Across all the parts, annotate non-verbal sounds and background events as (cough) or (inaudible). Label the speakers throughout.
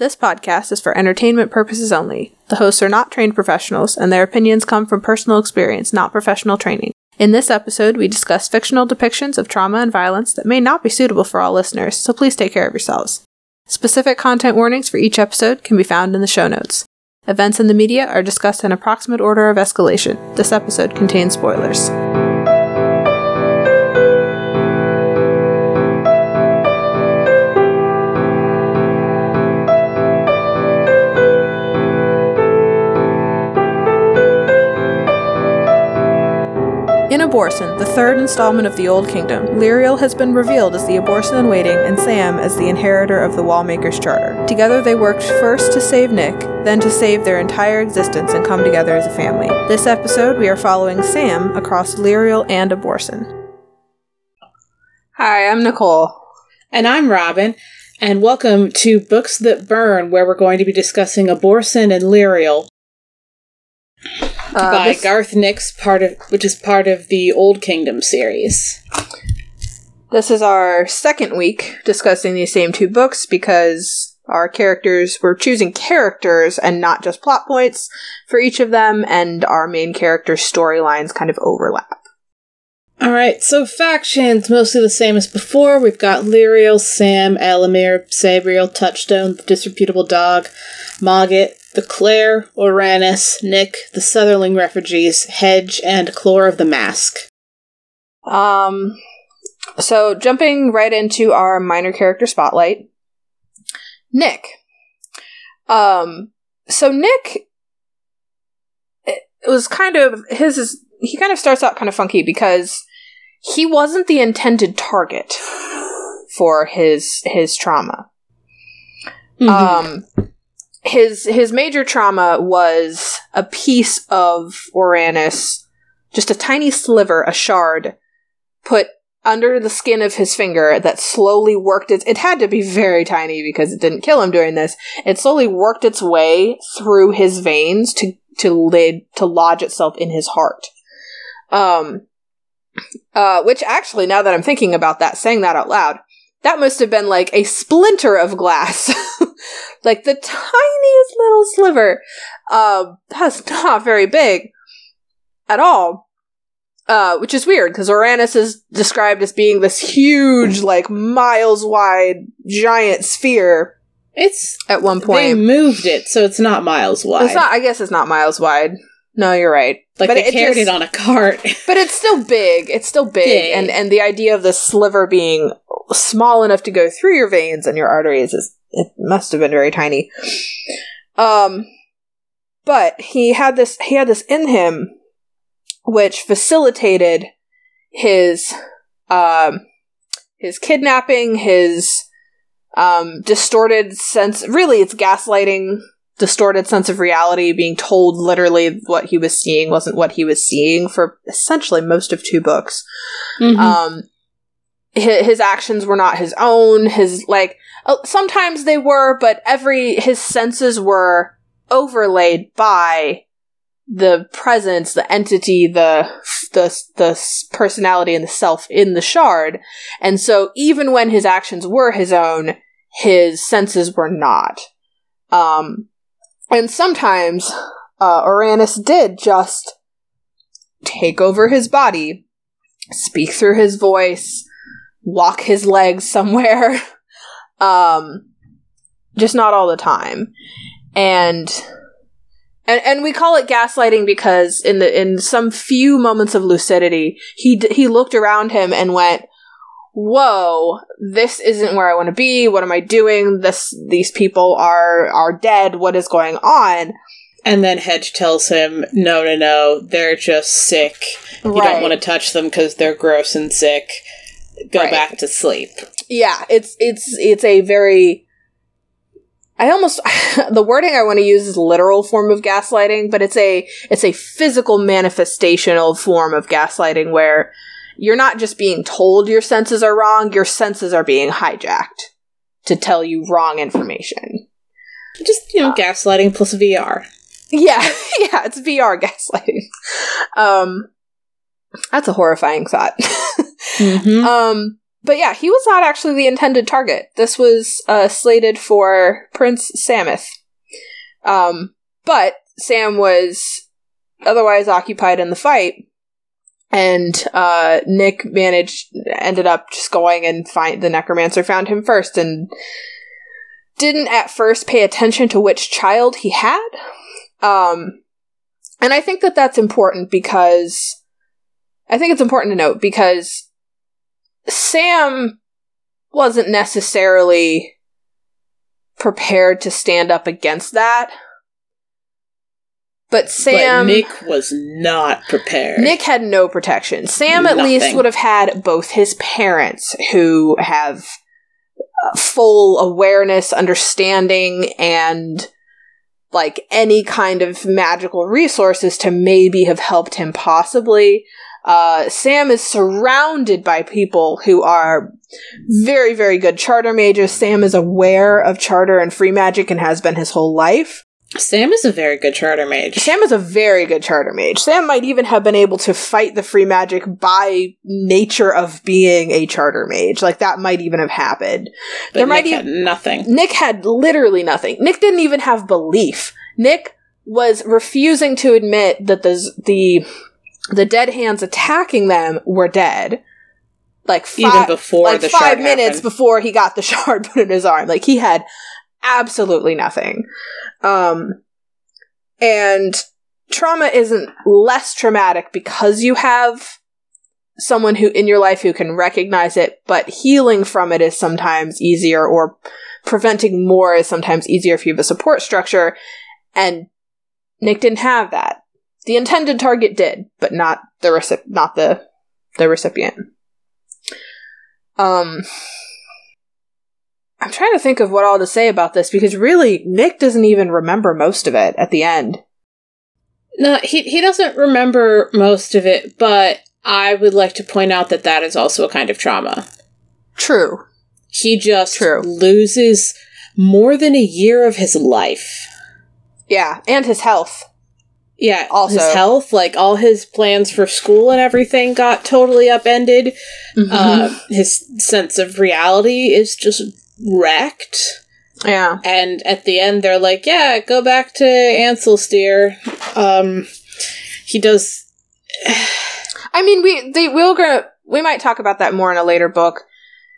Speaker 1: This podcast is for entertainment purposes only. The hosts are not trained professionals, and their opinions come from personal experience, not professional training. In this episode, we discuss fictional depictions of trauma and violence that may not be suitable for all listeners, so please take care of yourselves. Specific content warnings for each episode can be found in the show notes. Events in the media are discussed in approximate order of escalation. This episode contains spoilers. In Abhorsen, the third installment of the Old Kingdom, Lirael has been revealed as the Abhorsen in waiting and Sam as the inheritor of the Wallmaker's charter. Together they worked first to save Nick, then to save their entire existence and come together as a family. This episode, we are following Sam across Lirael and Abhorsen. Hi, I'm Nicole.
Speaker 2: And I'm Robin, and welcome to Books That Burn, where we're going to be discussing Abhorsen and Lirael
Speaker 1: Uh,
Speaker 2: by
Speaker 1: this-
Speaker 2: Garth Nix, part of which is part of the Old Kingdom series.
Speaker 1: This is our second week discussing these same two books because our characters were choosing characters and not just plot points for each of them, and our main character storylines kind of overlap.
Speaker 2: All right, so factions mostly the same as before. We've got Lirael, Sam, Ellimere, Sabriel, Touchstone, the disreputable dog, Mogget, the Clayr, Orannis, Nick, the Southerling refugees, Hedge, and Chlorr of the Mask.
Speaker 1: Um, so jumping right into our minor character spotlight, Nick. Um, so Nick, it, was kind of his. Is, he kind of starts out kind of funky because he wasn't the intended target for his his trauma. Um, his his major trauma was a piece of Orannis, just a tiny sliver, a shard, put under the skin of his finger that slowly worked its. It had to be very tiny because it didn't kill him during this. It slowly worked its way through his veins to to lid to lodge itself in his heart. Um, uh, which actually, now that I'm thinking about that, saying that out loud, that must have been like a splinter of glass. (laughs) like the tiniest little sliver. Uh, that's (laughs) not very big at all. Uh, which is weird because Orannis is described as being this huge, like miles wide, giant sphere
Speaker 2: It's
Speaker 1: at one point they
Speaker 2: moved it, so it's not miles wide.
Speaker 1: It's not. I guess it's not miles wide. No, you're right.
Speaker 2: like
Speaker 1: but
Speaker 2: they
Speaker 1: it
Speaker 2: carried
Speaker 1: just-
Speaker 2: it on a cart. (laughs)
Speaker 1: But it's still big. It's still big,
Speaker 2: Big.
Speaker 1: and and the idea of the sliver being small enough to go through your veins and your arteries is it must have been very tiny. Um, but he had this. He had this in him, which facilitated his um his kidnapping, his um distorted sense. Really, it's gaslighting distorted sense of reality, being told literally what he was seeing wasn't what he was seeing for essentially most of two books.
Speaker 2: Mhm.
Speaker 1: Um, his, actions were not his own. His like uh, sometimes they were, but every his senses were overlaid by the presence, the entity, the the the personality, and the self in the shard. And so, even when his actions were his own, his senses were not. Um, and sometimes uh, Orannis did just take over his body, speak through his voice, walk his legs somewhere. (laughs) um, just not all the time. And and and we call it gaslighting because in the in some few moments of lucidity, he d- he looked around him and went, "Whoa, this isn't where I want to be. What am I doing? This these people are are dead. What is going on?"
Speaker 2: And then Hedge tells him, "No, no, no, they're just sick. You don't want to touch them because they're gross and sick. Go
Speaker 1: Right.
Speaker 2: back to sleep."
Speaker 1: yeah it's it's it's a very i almost (laughs) the wording i want to use is literal form of gaslighting but it's a it's a physical manifestational form of gaslighting where you're not just being told your senses are wrong your senses are being hijacked to tell you wrong information
Speaker 2: Just you know, gaslighting plus VR.
Speaker 1: yeah (laughs) yeah it's vr gaslighting um that's a horrifying thought (laughs)
Speaker 2: Mm-hmm.
Speaker 1: Um, but yeah, he was not actually the intended target. This was uh, slated for Prince Sameth. Um, but Sam was otherwise occupied in the fight, and uh, Nick managed ended up just going and find the necromancer found him first and didn't at first pay attention to which child he had. Um, and I think that that's important because I think it's important to note because Sam wasn't necessarily prepared to stand up against that. But Sam.
Speaker 2: But Nick was not prepared.
Speaker 1: Nick had no protection. Sam, at least, would have had both his parents who have uh, full awareness, understanding, and like any kind of magical resources to maybe have helped him possibly. Uh, Sam is surrounded by people who are very, very good charter mages. Sam is aware of charter and free magic and has been his whole life.
Speaker 2: Sam is a very good charter mage.
Speaker 1: Sam is a very good charter mage. Sam might even have been able to fight the free magic by nature of being a charter mage. Like that might even have happened.
Speaker 2: but
Speaker 1: there might
Speaker 2: Nick
Speaker 1: even-
Speaker 2: had nothing.
Speaker 1: Nick had literally nothing. Nick didn't even have belief. Nick was refusing to admit that the the the dead hands attacking them were dead. Like fi-
Speaker 2: Even before
Speaker 1: like
Speaker 2: the
Speaker 1: five minutes
Speaker 2: happened.
Speaker 1: before he got the (laughs) shard put in his arm. Like he had absolutely nothing. Um, and trauma isn't less traumatic because you have someone who in your life who can recognize it, but healing from it is sometimes easier or preventing more is sometimes easier if you have a support structure. And Nick didn't have that. The intended target did, but not the recip- not the the recipient. Um I'm trying to think of what all to say about this because really Nick doesn't even remember most of it at the end.
Speaker 2: No, he he doesn't remember most of it, but I would like to point out that that is also a kind of trauma.
Speaker 1: True.
Speaker 2: He just
Speaker 1: True.
Speaker 2: loses more than a year of his life.
Speaker 1: Yeah, and his health.
Speaker 2: Yeah,
Speaker 1: Also-
Speaker 2: his health, like all his plans for school and everything, got totally upended.
Speaker 1: Mm-hmm.
Speaker 2: Uh, his sense of reality is just wrecked.
Speaker 1: yeah.
Speaker 2: And at the end, they're like, "Yeah, go back to Ancelstierre." Um, he does. (sighs)
Speaker 1: I mean, we they we'll gonna we might talk about that more in a later book.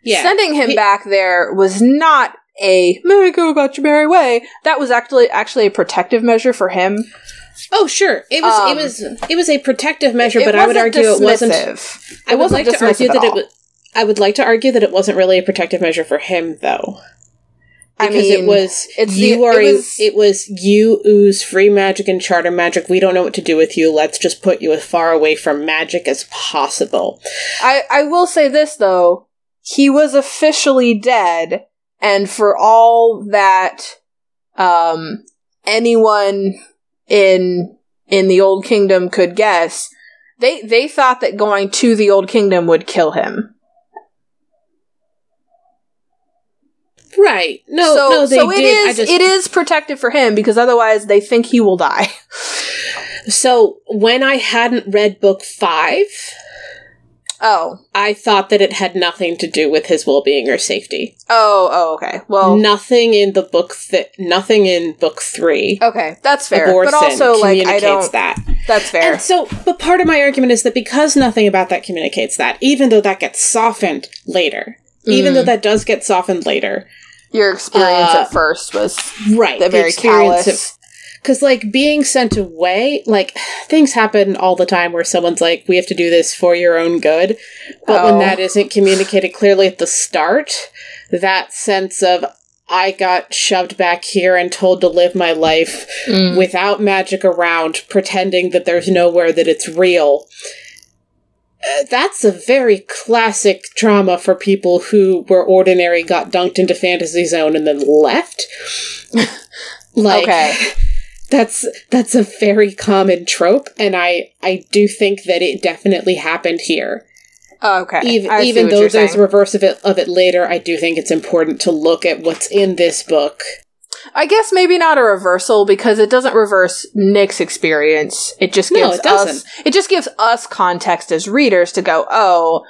Speaker 2: Yeah,
Speaker 1: Sending him
Speaker 2: He-
Speaker 1: back there was not a "May go about your merry way." That was actually actually a protective measure for him.
Speaker 2: Oh, sure. It was.
Speaker 1: Um,
Speaker 2: it was. It was a protective measure, but I would argue it wasn't.
Speaker 1: dismissive.
Speaker 2: I
Speaker 1: It
Speaker 2: would like to argue that it was. I would like to argue that it wasn't really a protective measure for him, though,
Speaker 1: I
Speaker 2: because
Speaker 1: mean,
Speaker 2: it was.
Speaker 1: it's
Speaker 2: you
Speaker 1: the-
Speaker 2: are.
Speaker 1: it was-
Speaker 2: it was you ooze free magic and charter magic. We don't know what to do with you. Let's just put you as far away from magic as possible.
Speaker 1: I I will say this though, he was officially dead, and for all that, um, anyone in in the Old Kingdom could guess, they they thought that going to the Old Kingdom would kill him.
Speaker 2: Right. No.
Speaker 1: so
Speaker 2: no. They
Speaker 1: so it is
Speaker 2: just...
Speaker 1: it is protective for him because otherwise they think he will die. (laughs)
Speaker 2: So when I hadn't read book five,
Speaker 1: Oh
Speaker 2: I thought that it had nothing to do with his well-being or safety.
Speaker 1: oh oh okay. Well
Speaker 2: nothing in the book th- nothing in book three
Speaker 1: okay that's fair,
Speaker 2: of
Speaker 1: but also like I don't.
Speaker 2: that.
Speaker 1: That's fair.
Speaker 2: And so, but part of my argument is that because nothing about that communicates that, even though that gets softened later, even
Speaker 1: Mm.
Speaker 2: though that does get softened later,
Speaker 1: Your experience
Speaker 2: Uh,
Speaker 1: at first was
Speaker 2: right?
Speaker 1: the very experience callous.
Speaker 2: Because like being sent away, like (sighs) things happen all the time where someone's like, "We have to do this for your own good," but when
Speaker 1: Oh.
Speaker 2: that isn't communicated clearly at the start, that sense of I got shoved back here and told to live my life
Speaker 1: Mm.
Speaker 2: without magic around, pretending that there's nowhere that it's real. Uh, that's a very classic trauma for people who were ordinary, got dunked into Fantasy Zone, and then left. (laughs) like,
Speaker 1: Okay. (laughs)
Speaker 2: that's that's a very common trope, and I I do think that it definitely happened here.
Speaker 1: Oh, okay.
Speaker 2: even even though there's
Speaker 1: saying.
Speaker 2: a reverse of it of it later, I do think it's important to look at what's in this book.
Speaker 1: I guess maybe not a reversal because it doesn't reverse Nick's experience. It just
Speaker 2: No, it
Speaker 1: us
Speaker 2: doesn't.
Speaker 1: it just gives us context as readers to go, "Oh,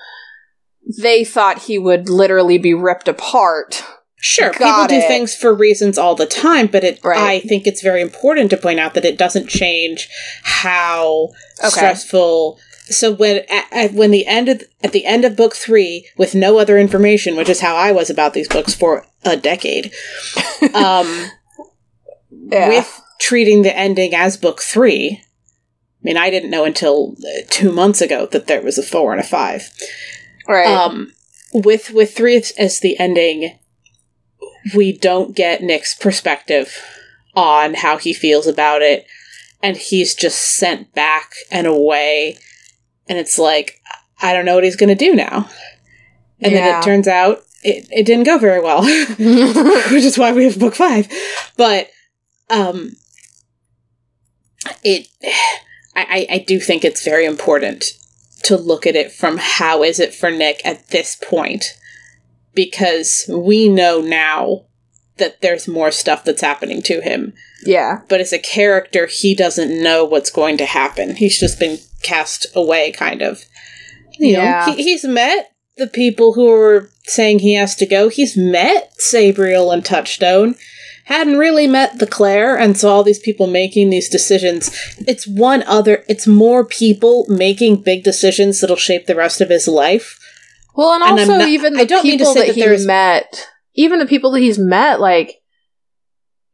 Speaker 1: they thought he would literally be ripped apart.
Speaker 2: Sure,
Speaker 1: Got
Speaker 2: people
Speaker 1: it.
Speaker 2: do things for reasons all the time, but it
Speaker 1: Right.
Speaker 2: I think it's very important to point out that it doesn't change how
Speaker 1: Okay.
Speaker 2: stressful. So when at, at when the end of at the end of book three, with no other information, which is how I was about these books for a decade, (laughs) um,
Speaker 1: Yeah.
Speaker 2: with treating the ending as book three. I mean, I didn't know until uh, two months ago that there was a four and a five.
Speaker 1: right.
Speaker 2: Um, with with three as the ending, we don't get Nick's perspective on how he feels about it, and he's just sent back and away, and it's like I don't know what he's going to do now. And then it turns out it, it didn't go very well, (laughs) which is why we have book five. But um, it (sighs) I I do think it's very important to look at it from how is it for Nick at this point because we know now that there's more stuff that's happening to him.
Speaker 1: Yeah.
Speaker 2: but as a character he doesn't know what's going to happen. He's just been cast away kind of. You
Speaker 1: Yeah.
Speaker 2: know he, he's met the people who are saying he has to go. He's met sabriel and touchstone. Hadn't really met the Clayr and so all these people making these decisions it's one other it's more people making big decisions that'll shape the rest of his life
Speaker 1: Well, and
Speaker 2: And
Speaker 1: also
Speaker 2: not-
Speaker 1: even the
Speaker 2: I don't mean to
Speaker 1: people
Speaker 2: say
Speaker 1: that,
Speaker 2: that
Speaker 1: he met, even the people that he's met, like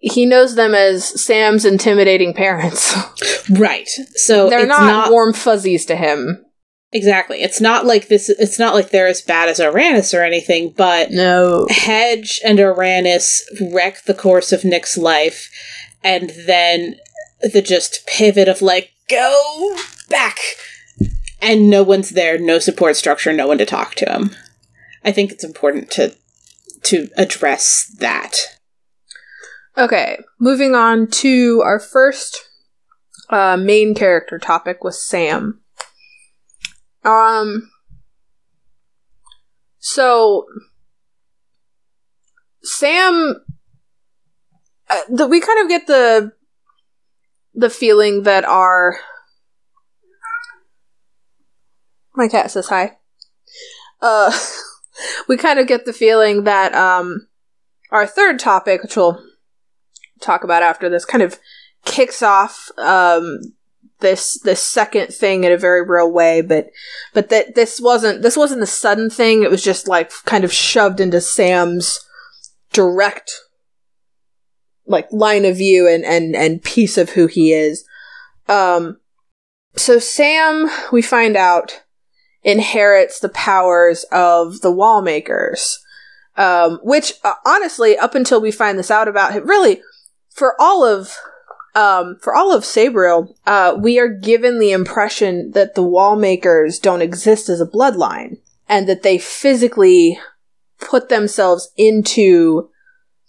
Speaker 1: he knows them as Sam's intimidating parents. (laughs)
Speaker 2: right so
Speaker 1: They're
Speaker 2: it's
Speaker 1: not,
Speaker 2: not
Speaker 1: warm fuzzies to him.
Speaker 2: Exactly. It's not like this. It's not like they're as bad as Orannis or anything, but
Speaker 1: No.
Speaker 2: Hedge and Orannis wreck the course of Nick's life, and then the just pivot of like, go back! And no one's there, no support structure, no one to talk to him. I think it's important to to address that.
Speaker 1: Okay, moving on to our first uh, main character topic with Sam. Um, so Sam, uh, the, we kind of get the the feeling that our my cat says hi. Uh, (laughs) we kind of get the feeling that um our third topic, which we'll talk about after this, kind of kicks off um, this this second thing in a very real way. But but that this wasn't this wasn't a sudden thing. It was just like kind of shoved into Sam's direct like line of view and and and piece of who he is. Um, so Sam, we find out, inherits the powers of the Wallmakers. um, which uh, honestly, up until we find this out about him, really, for all of um, for all of Sabriel, uh, we are given the impression that the Wallmakers don't exist as a bloodline, and that they physically put themselves into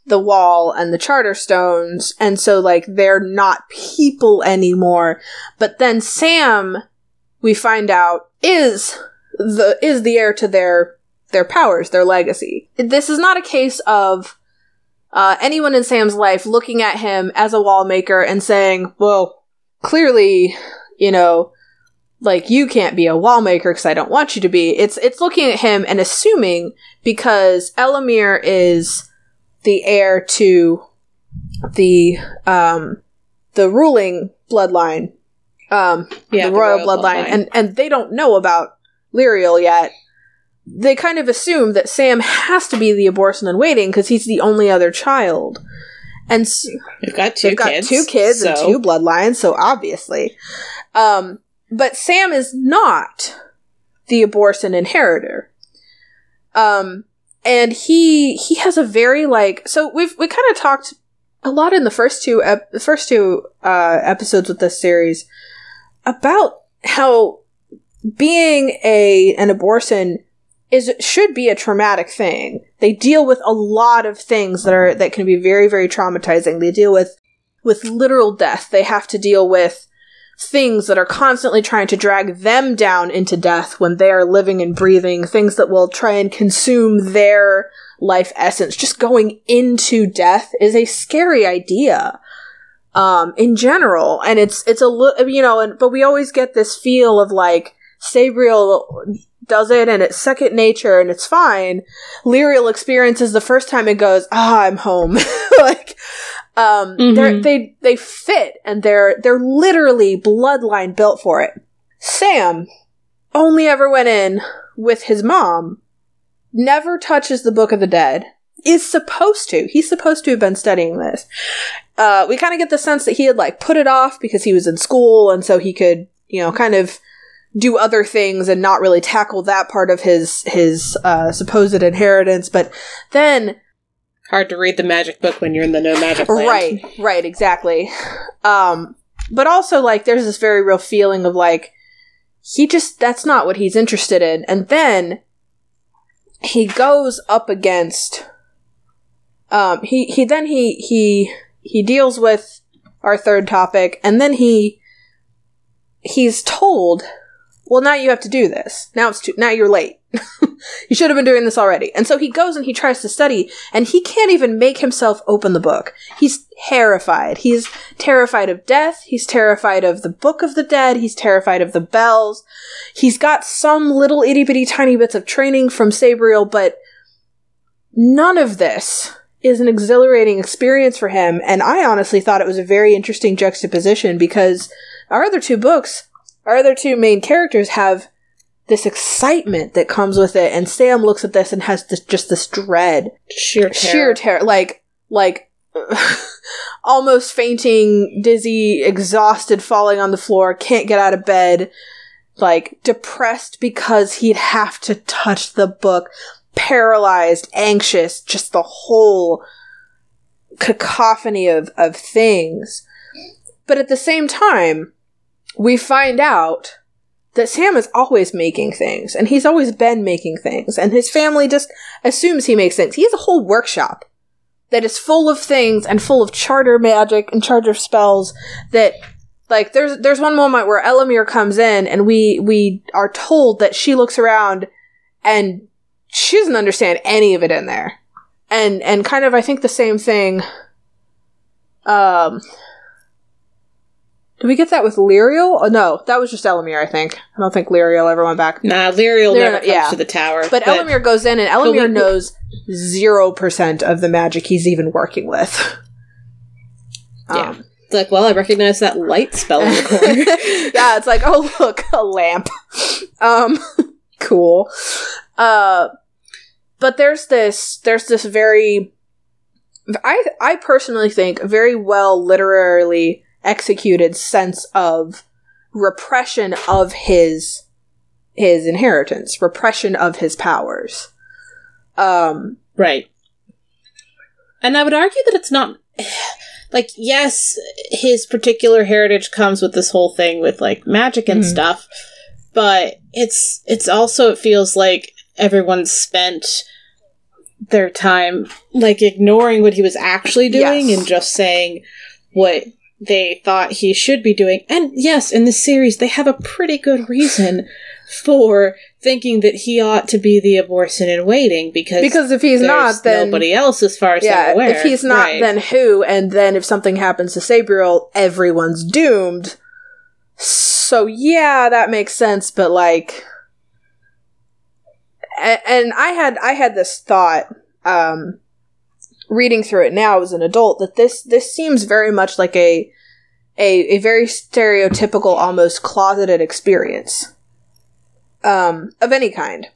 Speaker 1: the wall and the charter stones, and so like they're not people anymore. But then Sam, we find out, is the is the heir to their their powers, their legacy. This is not a case of uh, anyone in Sam's life looking at him as a wall maker and saying, well, clearly, you know, like you can't be a wall maker because I don't want you to be. It's it's looking at him and assuming because Ellimere is the heir to the um the ruling bloodline, um
Speaker 2: Yeah,
Speaker 1: the royal, bloodline, and and they don't know about Lirael yet. They kind of assume that Sam has to be the Abhorsen in waiting because he's the only other child, and s-
Speaker 2: We've got 2
Speaker 1: they've got
Speaker 2: kids.
Speaker 1: two kids and two bloodlines, so obviously, um, but Sam is not the Abhorsen inheritor. Um, and he he has a very like so we've we kind of talked a lot in the first two ep- the first two uh, episodes with this series about how being a an Abhorsen is should be a traumatic thing. They deal with a lot of things that are that can be very very traumatizing. They deal with with literal death. They have to deal with things that are constantly trying to drag them down into death when they are living and breathing, things that will try and consume their life essence. Just going into death is a scary idea. Um, in general, and it's it's a little, you know, and but we always get this feel of like Sabriel does it and it's second nature and it's fine. Lirael experiences the first time and goes, "Ah, I'm home." (laughs) like um
Speaker 2: Mhm.
Speaker 1: they they fit and they're they're literally bloodline built for it. Sam only ever went in with his mom. Never touches the Book of the Dead. Is supposed to. He's supposed to have been studying this. Uh, we kind of get the sense that he had like put it off because he was in school and so he could, you know, kind of do other things and not really tackle that part of his his uh, supposed inheritance. But then
Speaker 2: Hard to read the magic book when you're in the no magic land.
Speaker 1: Right, right, exactly. Um, but also, like, there's this very real feeling of like, he just, that's not what he's interested in. And then he goes up against, um, he, he, then he, he, he deals with our third topic, and then he, he's told, well, now you have to do this. Now it's too, now you're late. (laughs) you should have been doing this already. And so he goes and he tries to study, and he can't even make himself open the book. He's terrified. He's terrified of death. He's terrified of the Book of the Dead. He's terrified of the bells. He's got some little itty bitty tiny bits of training from Sabriel, but none of this is an exhilarating experience for him. And I honestly thought it was a very interesting juxtaposition because our other two books, our other two main characters have this excitement that comes with it, and Sam looks at this and has this just this dread,
Speaker 2: Sheer terror.
Speaker 1: sheer terror, like like (laughs) almost fainting, dizzy, exhausted, falling on the floor, can't get out of bed, like depressed because he'd have to touch the book, paralyzed, anxious, just the whole cacophony of of things. But at the same time, we find out that Sam is always making things, and he's always been making things, and his family just assumes he makes things. He has a whole workshop that is full of things and full of charter magic and charter spells that like there's there's one moment where Ellimere comes in and we we are told that she looks around and she doesn't understand any of it in there. And and kind of I think the same thing um did we get that with Lirael? Oh, no, that was just Ellimere, I think. I don't think Lirael ever went back.
Speaker 2: Nah, Lirael
Speaker 1: Lirael-
Speaker 2: never comes
Speaker 1: yeah.
Speaker 2: to the tower.
Speaker 1: But, Ellimere goes in, and Ellimere
Speaker 2: we-
Speaker 1: knows zero percent of the magic he's even working with. (laughs)
Speaker 2: Yeah.
Speaker 1: Um,
Speaker 2: It's like, well, I recognize that light spell in the (laughs) corner. (laughs)
Speaker 1: yeah, it's like, oh look, a lamp. Um, cool. Uh, but there's this, there's this very, I I personally think very well literarily executed sense of repression of his his inheritance, repression of his powers. Um,
Speaker 2: Right. And I would argue that it's not like yes, his particular heritage comes with this whole thing with like magic and
Speaker 1: Mhm.
Speaker 2: stuff, but it's it's also it feels like everyone's spent their time like ignoring what he was actually doing
Speaker 1: Yes.
Speaker 2: and just saying what they thought he should be doing. And yes, in this series they have a pretty good reason (laughs) for thinking that he ought to be the Abhorsen in waiting because
Speaker 1: because if he's not, then
Speaker 2: nobody else as far as
Speaker 1: yeah,
Speaker 2: I'm aware.
Speaker 1: if he's not,
Speaker 2: Right.
Speaker 1: then who? And then if something happens to Sabriel, everyone's doomed. So yeah, that makes sense. But like, a- and I had I had this thought, um, reading through it now as an adult, that this this seems very much like a a a very stereotypical, almost closeted experience, um, of any kind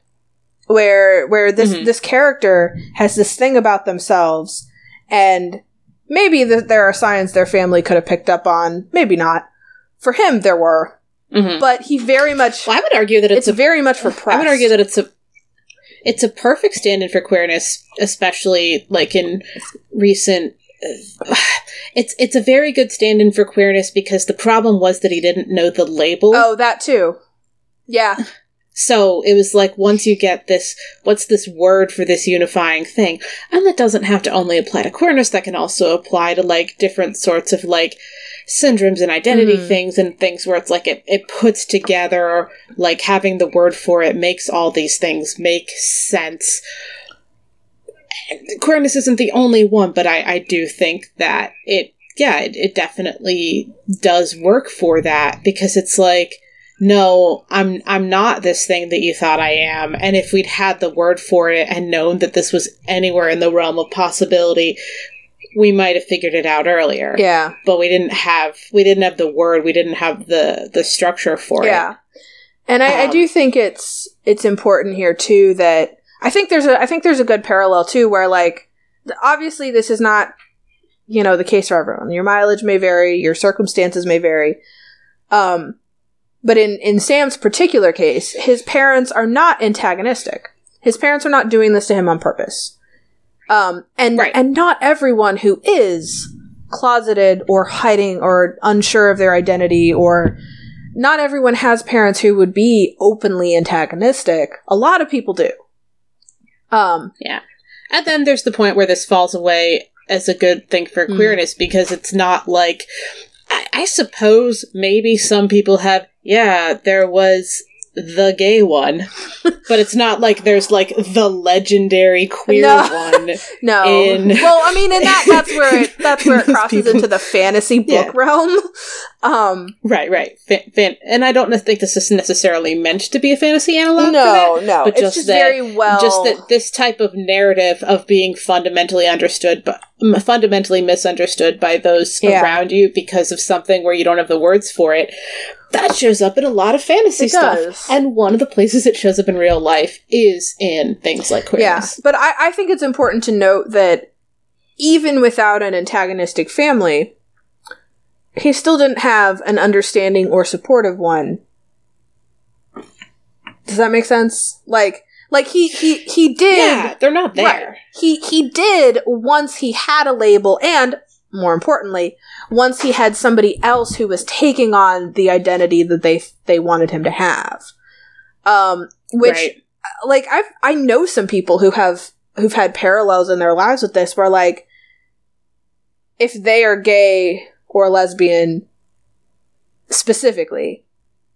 Speaker 1: where where this
Speaker 2: Mhm.
Speaker 1: this character has this thing about themselves and maybe th- there are signs their family could have picked up on maybe not for him there were
Speaker 2: Mhm.
Speaker 1: but he very much
Speaker 2: Well, I would argue that
Speaker 1: it's,
Speaker 2: it's, a.
Speaker 1: very much repressed
Speaker 2: I would argue that it's a. It's a perfect stand-in for queerness, especially like in recent. (sighs) It's it's a very good stand-in for queerness because the problem was that he didn't know the label.
Speaker 1: oh that too yeah
Speaker 2: So it was like once you get this, what's this word for this unifying thing? And that doesn't have to only apply to queerness, that can also apply to like different sorts of like syndromes and identity
Speaker 1: Mhm.
Speaker 2: things and things where it's like it, it puts together, like having the word for it makes all these things make sense. Queerness isn't the only one, but I, I do think that it, yeah, it, it definitely does work for that because it's like, no, I'm I'm not this thing that you thought I am. And if we'd had the word for it and known that this was anywhere in the realm of possibility, we might have figured it out earlier.
Speaker 1: Yeah.
Speaker 2: But we didn't have we didn't have the word, we didn't have the the structure for
Speaker 1: Yeah.
Speaker 2: it. Yeah.
Speaker 1: And I, I
Speaker 2: Um,
Speaker 1: do think it's it's important here too that I think there's a I think there's a good parallel too where like obviously this is not you know the case for everyone. Your mileage may vary, your circumstances may vary. Um but in in Sam's particular case, his parents are not antagonistic. His parents are not doing this to him on purpose. Um and
Speaker 2: Right.
Speaker 1: and not everyone who is closeted or hiding or unsure of their identity or not everyone has parents who would be openly antagonistic. A lot of people do. Um, yeah.
Speaker 2: And then there's the point where this falls away as a good thing for
Speaker 1: Mm.
Speaker 2: queerness because it's not like I, I suppose maybe some people have yeah, there was the gay one. but it's not like there's like the legendary queer
Speaker 1: No.
Speaker 2: one. (laughs)
Speaker 1: no.
Speaker 2: In-
Speaker 1: well, I mean, and that that's where it that's (laughs) where it crosses
Speaker 2: people-
Speaker 1: into the fantasy book
Speaker 2: Yeah.
Speaker 1: realm. Um,
Speaker 2: Right, right. Fan, fan, and I don't think this is necessarily meant to be a fantasy analog.
Speaker 1: no,
Speaker 2: that,
Speaker 1: no,
Speaker 2: but
Speaker 1: it's
Speaker 2: just
Speaker 1: just
Speaker 2: that-
Speaker 1: very well.
Speaker 2: just that this type of narrative of being fundamentally understood but m- fundamentally misunderstood by those
Speaker 1: Yeah.
Speaker 2: around you because of something where you don't have the words for it that shows up in a lot of fantasy
Speaker 1: It
Speaker 2: stuff
Speaker 1: does.
Speaker 2: and one of the places it shows up in real life is in things like
Speaker 1: yeah,
Speaker 2: queerness
Speaker 1: but I, I think it's important to note that even without an antagonistic family, he still didn't have an understanding or supportive one. Does that make sense? Like, like he he he did.
Speaker 2: yeah they're not there
Speaker 1: Right. He he did once he had a label and more importantly, once he had somebody else who was taking on the identity that they they wanted him to have. Um which
Speaker 2: right
Speaker 1: like I've I know some people who have who've had parallels in their lives with this where like if they are gay or lesbian specifically,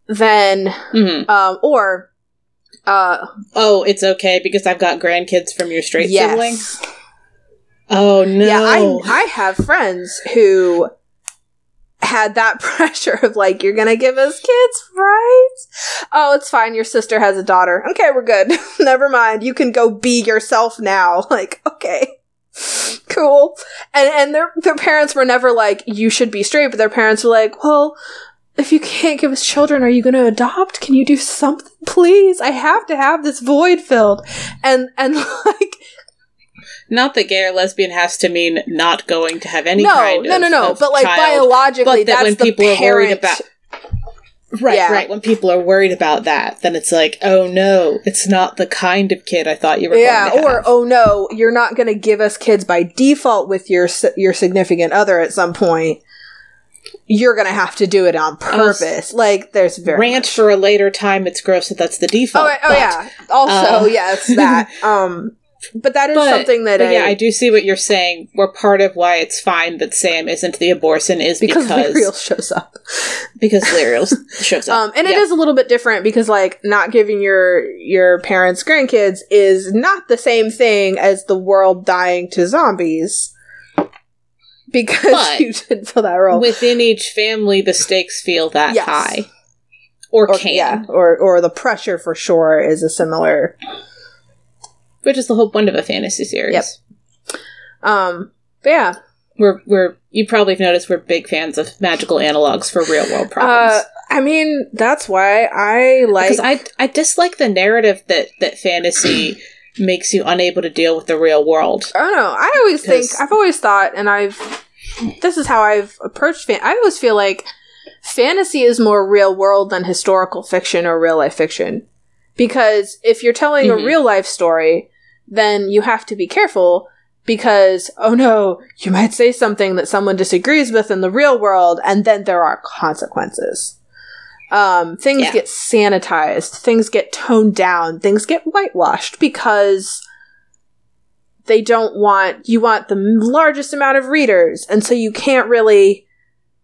Speaker 1: then
Speaker 2: Mhm.
Speaker 1: um or uh
Speaker 2: oh it's okay because i've got grandkids from your straight
Speaker 1: yes.
Speaker 2: sibling oh no
Speaker 1: Yeah, I I have friends who had that (laughs) pressure of like, you're gonna give us kids, right? Oh, it's fine. Your sister has a daughter. Okay, we're good. (laughs) Never mind. You can go be yourself now. (laughs) Like, okay. Cool. And and their their parents were never like, you should be straight, but their parents were like, Well, if you can't give us children, are you gonna adopt? Can you do something, please? I have to have this void filled. And and (laughs) like
Speaker 2: not that gay or lesbian has to mean not going to have any
Speaker 1: no,
Speaker 2: kind
Speaker 1: no, no, no.
Speaker 2: of
Speaker 1: But like
Speaker 2: child.
Speaker 1: biologically,
Speaker 2: but that
Speaker 1: that's
Speaker 2: when
Speaker 1: the
Speaker 2: people are worried
Speaker 1: parent.
Speaker 2: about right
Speaker 1: Yeah.
Speaker 2: right when people are worried about that then it's like oh no it's not the kind of kid i thought you were
Speaker 1: yeah,
Speaker 2: going to
Speaker 1: or
Speaker 2: have.
Speaker 1: oh no, you're not going to give us kids by default with your your significant other at some point. You're going to have to do it on purpose. Like there's very
Speaker 2: rant for a later time it's gross that that's the default
Speaker 1: Oh, oh
Speaker 2: but-
Speaker 1: yeah. Also,
Speaker 2: uh,
Speaker 1: yeah, that. (laughs) Um, but that is
Speaker 2: but-
Speaker 1: something that
Speaker 2: but
Speaker 1: I,
Speaker 2: yeah i do see what you're saying where part of why it's fine that sam isn't the Abhorsen is
Speaker 1: because
Speaker 2: because
Speaker 1: Lirael shows up.
Speaker 2: because Lirael (laughs) shows up
Speaker 1: Um, and it
Speaker 2: Yeah.
Speaker 1: is a little bit different because like not giving your your parents grandkids is not the same thing as the world dying to zombies. Because
Speaker 2: But (laughs)
Speaker 1: you didn't fill that role.
Speaker 2: within each family the stakes feel that
Speaker 1: Yes.
Speaker 2: high or,
Speaker 1: or,
Speaker 2: can
Speaker 1: yeah, or or the pressure for sure is a similar.
Speaker 2: Which is the whole point of a fantasy series
Speaker 1: Yep. Um, but yeah,
Speaker 2: We're we're you probably have noticed we're big fans of magical analogs for real world problems.
Speaker 1: uh, I mean that's why I like.
Speaker 2: Because I I dislike the narrative that that fantasy (clears throat) makes you unable to deal with the real world.
Speaker 1: I don't know. I always think I've always thought, and I've this is how I've approached fan. I always feel like fantasy is more real world than historical fiction or real life fiction, because if you're telling
Speaker 2: Mhm.
Speaker 1: a real life story, then you have to be careful because oh no, you might say something that someone disagrees with in the real world, and then there are consequences. Um, things
Speaker 2: Yeah.
Speaker 1: get sanitized, things get toned down, things get whitewashed because they don't want you want the largest amount of readers, and so you can't really.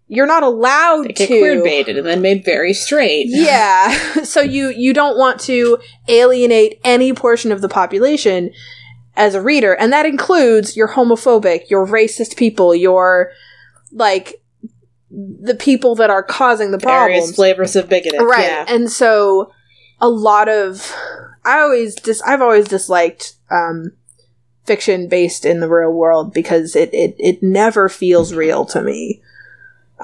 Speaker 1: You're not allowed
Speaker 2: They get
Speaker 1: to
Speaker 2: queer baited and then made very straight. (laughs)
Speaker 1: yeah. (laughs) So you you don't want to alienate any portion of the population as a reader, and that includes your homophobic, your racist people, your like the people that are causing the
Speaker 2: Various
Speaker 1: problems.
Speaker 2: flavors of bigoted.
Speaker 1: right
Speaker 2: Yeah.
Speaker 1: and so a lot of i always dis- i've always disliked um fiction based in the real world because it it, it never feels real to me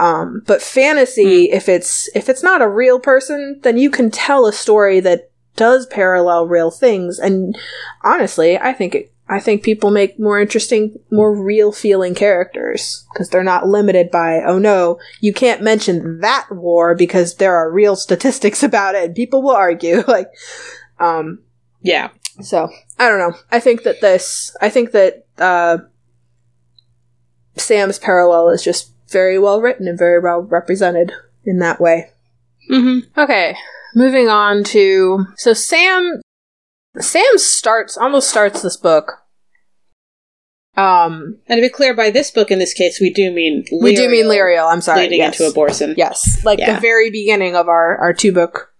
Speaker 1: um but fantasy if it's if it's not a real person then you can tell a story that does parallel real things and honestly i think it I think people make more interesting, more real feeling characters because they're not limited by, oh no, you can't mention that war because there are real statistics (laughs) about it and people will argue. (laughs) like, um,
Speaker 2: Yeah.
Speaker 1: so I don't know. I think that this, I think that, uh, Sam's parallel is just very well written and very well represented in that way.
Speaker 2: Mm-hmm.
Speaker 1: Okay, moving on to so Sam Sam starts almost starts this book. Um
Speaker 2: And to be clear, by this book in this case, we do mean
Speaker 1: we do mean Lirael, I'm sorry.
Speaker 2: leading
Speaker 1: yes.
Speaker 2: into Abhorsen.
Speaker 1: Yes, like
Speaker 2: Yeah.
Speaker 1: the very beginning of our our two book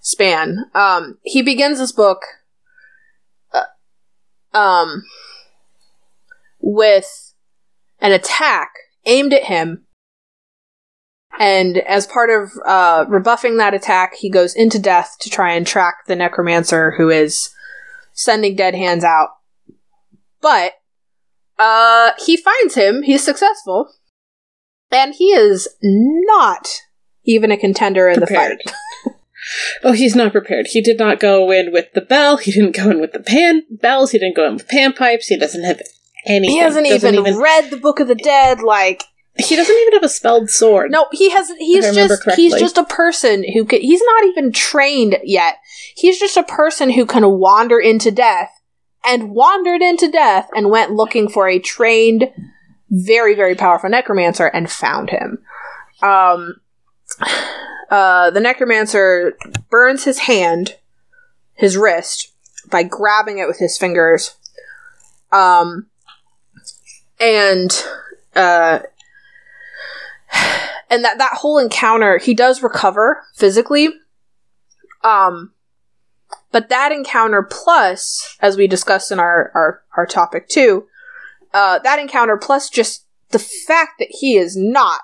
Speaker 1: span. Um he begins this book uh, um with an attack aimed at him and as part of uh, rebuffing that attack, he goes into death to try and track the necromancer who is sending dead hands out. But uh, he finds him. He's successful, and he is not even a contender in
Speaker 2: Prepared.
Speaker 1: the fight. (laughs)
Speaker 2: Oh, he's not prepared. He did not go in with the bell. He didn't go in with the pan bells. He didn't go in with panpipes. He doesn't have anything.
Speaker 1: He hasn't
Speaker 2: Doesn't
Speaker 1: even, read the Book of the Dead. Like
Speaker 2: He doesn't even have a spelled sword.
Speaker 1: No, he has. He's just. He's just a person who. Can, he's not even trained yet. He's just a person who can wander into death, and wandered into death, and went looking for a trained, very very powerful necromancer, and found him. Um, uh, the necromancer burns his hand, his wrist, by grabbing it with his fingers. Um, and uh and that that whole encounter he does recover physically. Um but that encounter plus as we discussed in our our, our topic too uh that encounter plus just the fact that he is not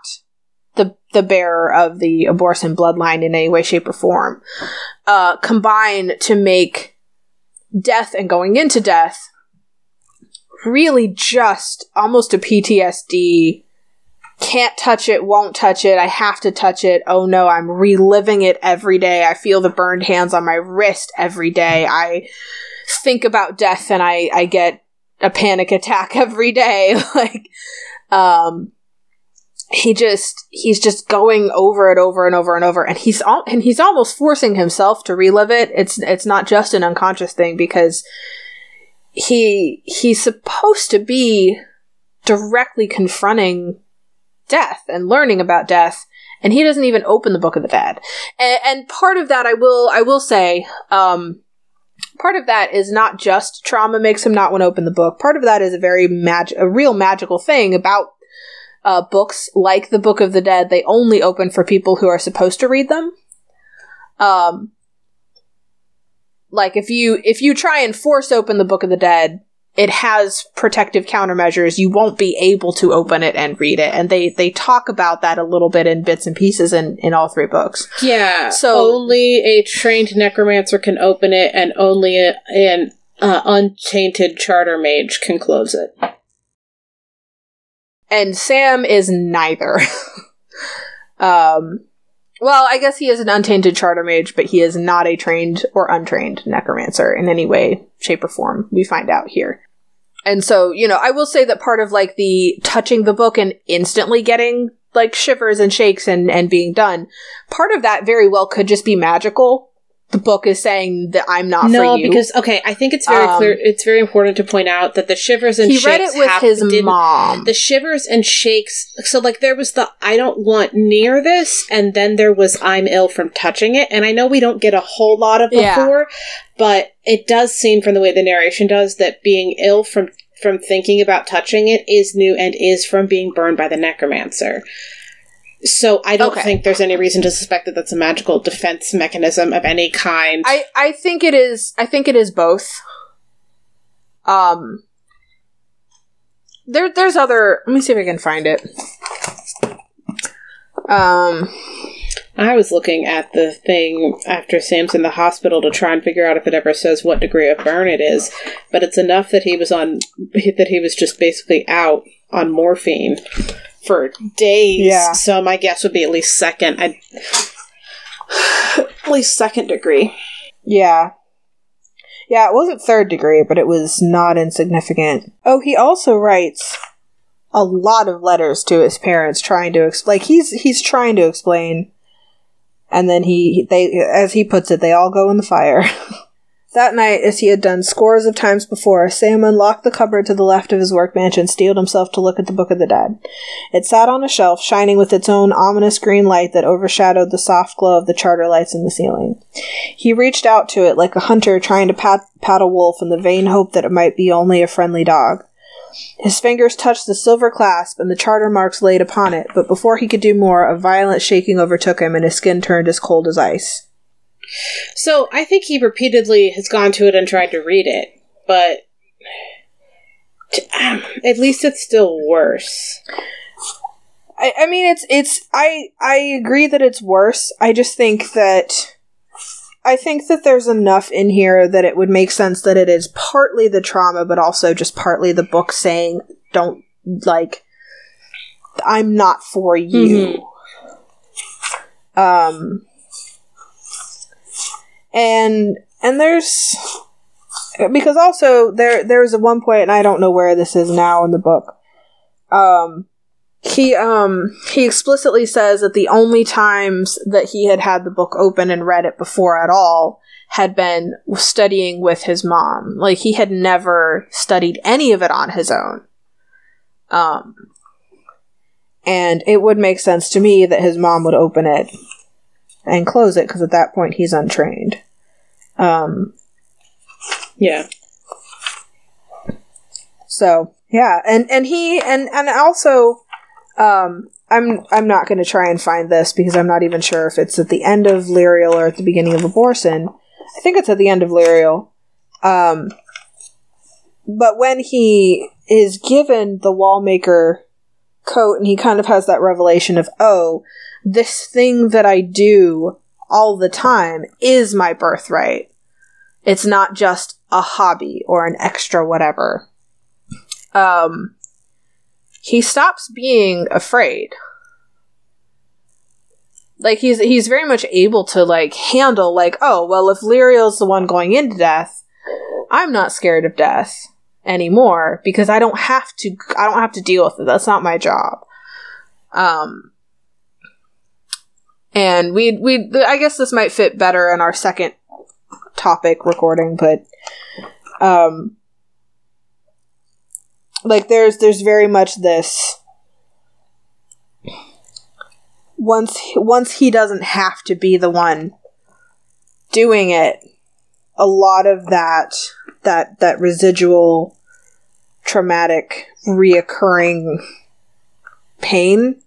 Speaker 1: the the bearer of the Abhorsen bloodline in any way shape or form uh combine to make death and going into death really just almost a PTSD can't touch it, won't touch it, I have to touch it. Oh no, I'm reliving it every day. I feel the burned hands on my wrist every day. I think about death and I, I get a panic attack (laughs) every day. (laughs) like, um, he just, he's just going over it over and over and over. And he's all, and he's almost forcing himself to relive it. It's, it's not just an unconscious thing because he, he's supposed to be directly confronting death and learning about death and he doesn't even open the book of the dead and, and part of that i will i will say um part of that is not just trauma makes him not want to open the book. Part of that is a very mag- a real magical thing about uh, books like the book of the dead. They only open for people who are supposed to read them. Um like if you if you try and force open the book of the dead it has protective countermeasures you won't be able to open it and read it and they they talk about that a little bit in bits and pieces in in all three books
Speaker 2: Yeah.
Speaker 1: So-
Speaker 2: only a trained necromancer can open it, and only a, an uh, untainted charter mage can close it.
Speaker 1: and sam is neither (laughs) um well i guess he is an untainted charter mage but he is not a trained or untrained necromancer in any way shape or form we find out here. And so you know i will say that part of like the touching the book and instantly getting like shivers and shakes and and being done part of that very well could just be magical the book is saying that i'm not
Speaker 2: no,
Speaker 1: for you
Speaker 2: because okay, I think it's very
Speaker 1: Um,
Speaker 2: clear. It's very important to point out that the shivers and
Speaker 1: he
Speaker 2: shakes
Speaker 1: read it with
Speaker 2: hap-
Speaker 1: his mom
Speaker 2: The shivers and shakes. So, like, there was the I don't want near this, and then there was I'm ill from touching it. And I know we don't get a whole lot of
Speaker 1: Yeah.
Speaker 2: before, but it does seem from the way the narration does that being ill from from thinking about touching it is new and is from being burned by the necromancer. So I don't
Speaker 1: Okay.
Speaker 2: think there's any reason to suspect that that's a magical defense mechanism of any kind.
Speaker 1: I I think it is. I think it is both. Um, there there's other. Let me see if I can find it. Um,
Speaker 2: I was looking at the thing after Sam's in the hospital to try and figure out if it ever says what degree of burn it is, but it's enough that he was on that he was just basically out on morphine for days.
Speaker 1: Yeah.
Speaker 2: So my guess would be at least second. I'd, (sighs) at least second degree.
Speaker 1: yeah. Yeah, it wasn't third degree, but it was not insignificant. Oh, he also writes a lot of letters to his parents trying to explain like he's he's trying to explain and then he they as he puts it they all go in the fire (laughs) that night as he had done scores of times before sam unlocked the cupboard to the left of his workbench and steeled himself to look at the book of the dead. It sat on a shelf shining with its own ominous green light that overshadowed the soft glow of the charter lights in the ceiling. He reached out to it like a hunter trying to pat, pat a wolf in the vain hope that it might be only a friendly dog. His fingers touched the silver clasp and the charter marks laid upon it, but before he could do more, a violent shaking overtook him and his skin turned as cold as ice.
Speaker 2: So I think he repeatedly has gone to it and tried to read it, but t- um, at least it's still worse.
Speaker 1: I, I mean, it's it's I I agree that it's worse. I just think that I think that there's enough in here that it would make sense that it is partly the trauma, but also just partly the book saying, "Don't like, I'm not for you." Um, and and there's because also there there's a one point, and I don't know where this is now in the book. Um, he um he explicitly says that the only times that he had had the book open and read it before at all had been studying with his mom. Like he had never studied any of it on his own. Um and it would make sense to me that his mom would open it and close it because at that point he's untrained. Um
Speaker 2: Yeah.
Speaker 1: So yeah, and and he and and also, um, I'm I'm not going to try and find this because I'm not even sure if it's at the end of Lirael or at the beginning of Abhorsen. I think it's at the end of Lirael. Um, but when he is given the Wallmaker coat, and he kind of has that revelation of, oh, this thing that I do all the time is my birthright. It's not just a hobby or an extra whatever. Um he stops being afraid. Like he's he's very much able to like handle like oh well if Lirael's the one going into death i'm not scared of death anymore because i don't have to i don't have to deal with it. That's not my job. Um and we we i guess this might fit better in our second topic recording but um like there's there's very much this once once he doesn't have to be the one doing it a lot of that that that residual traumatic reoccurring pain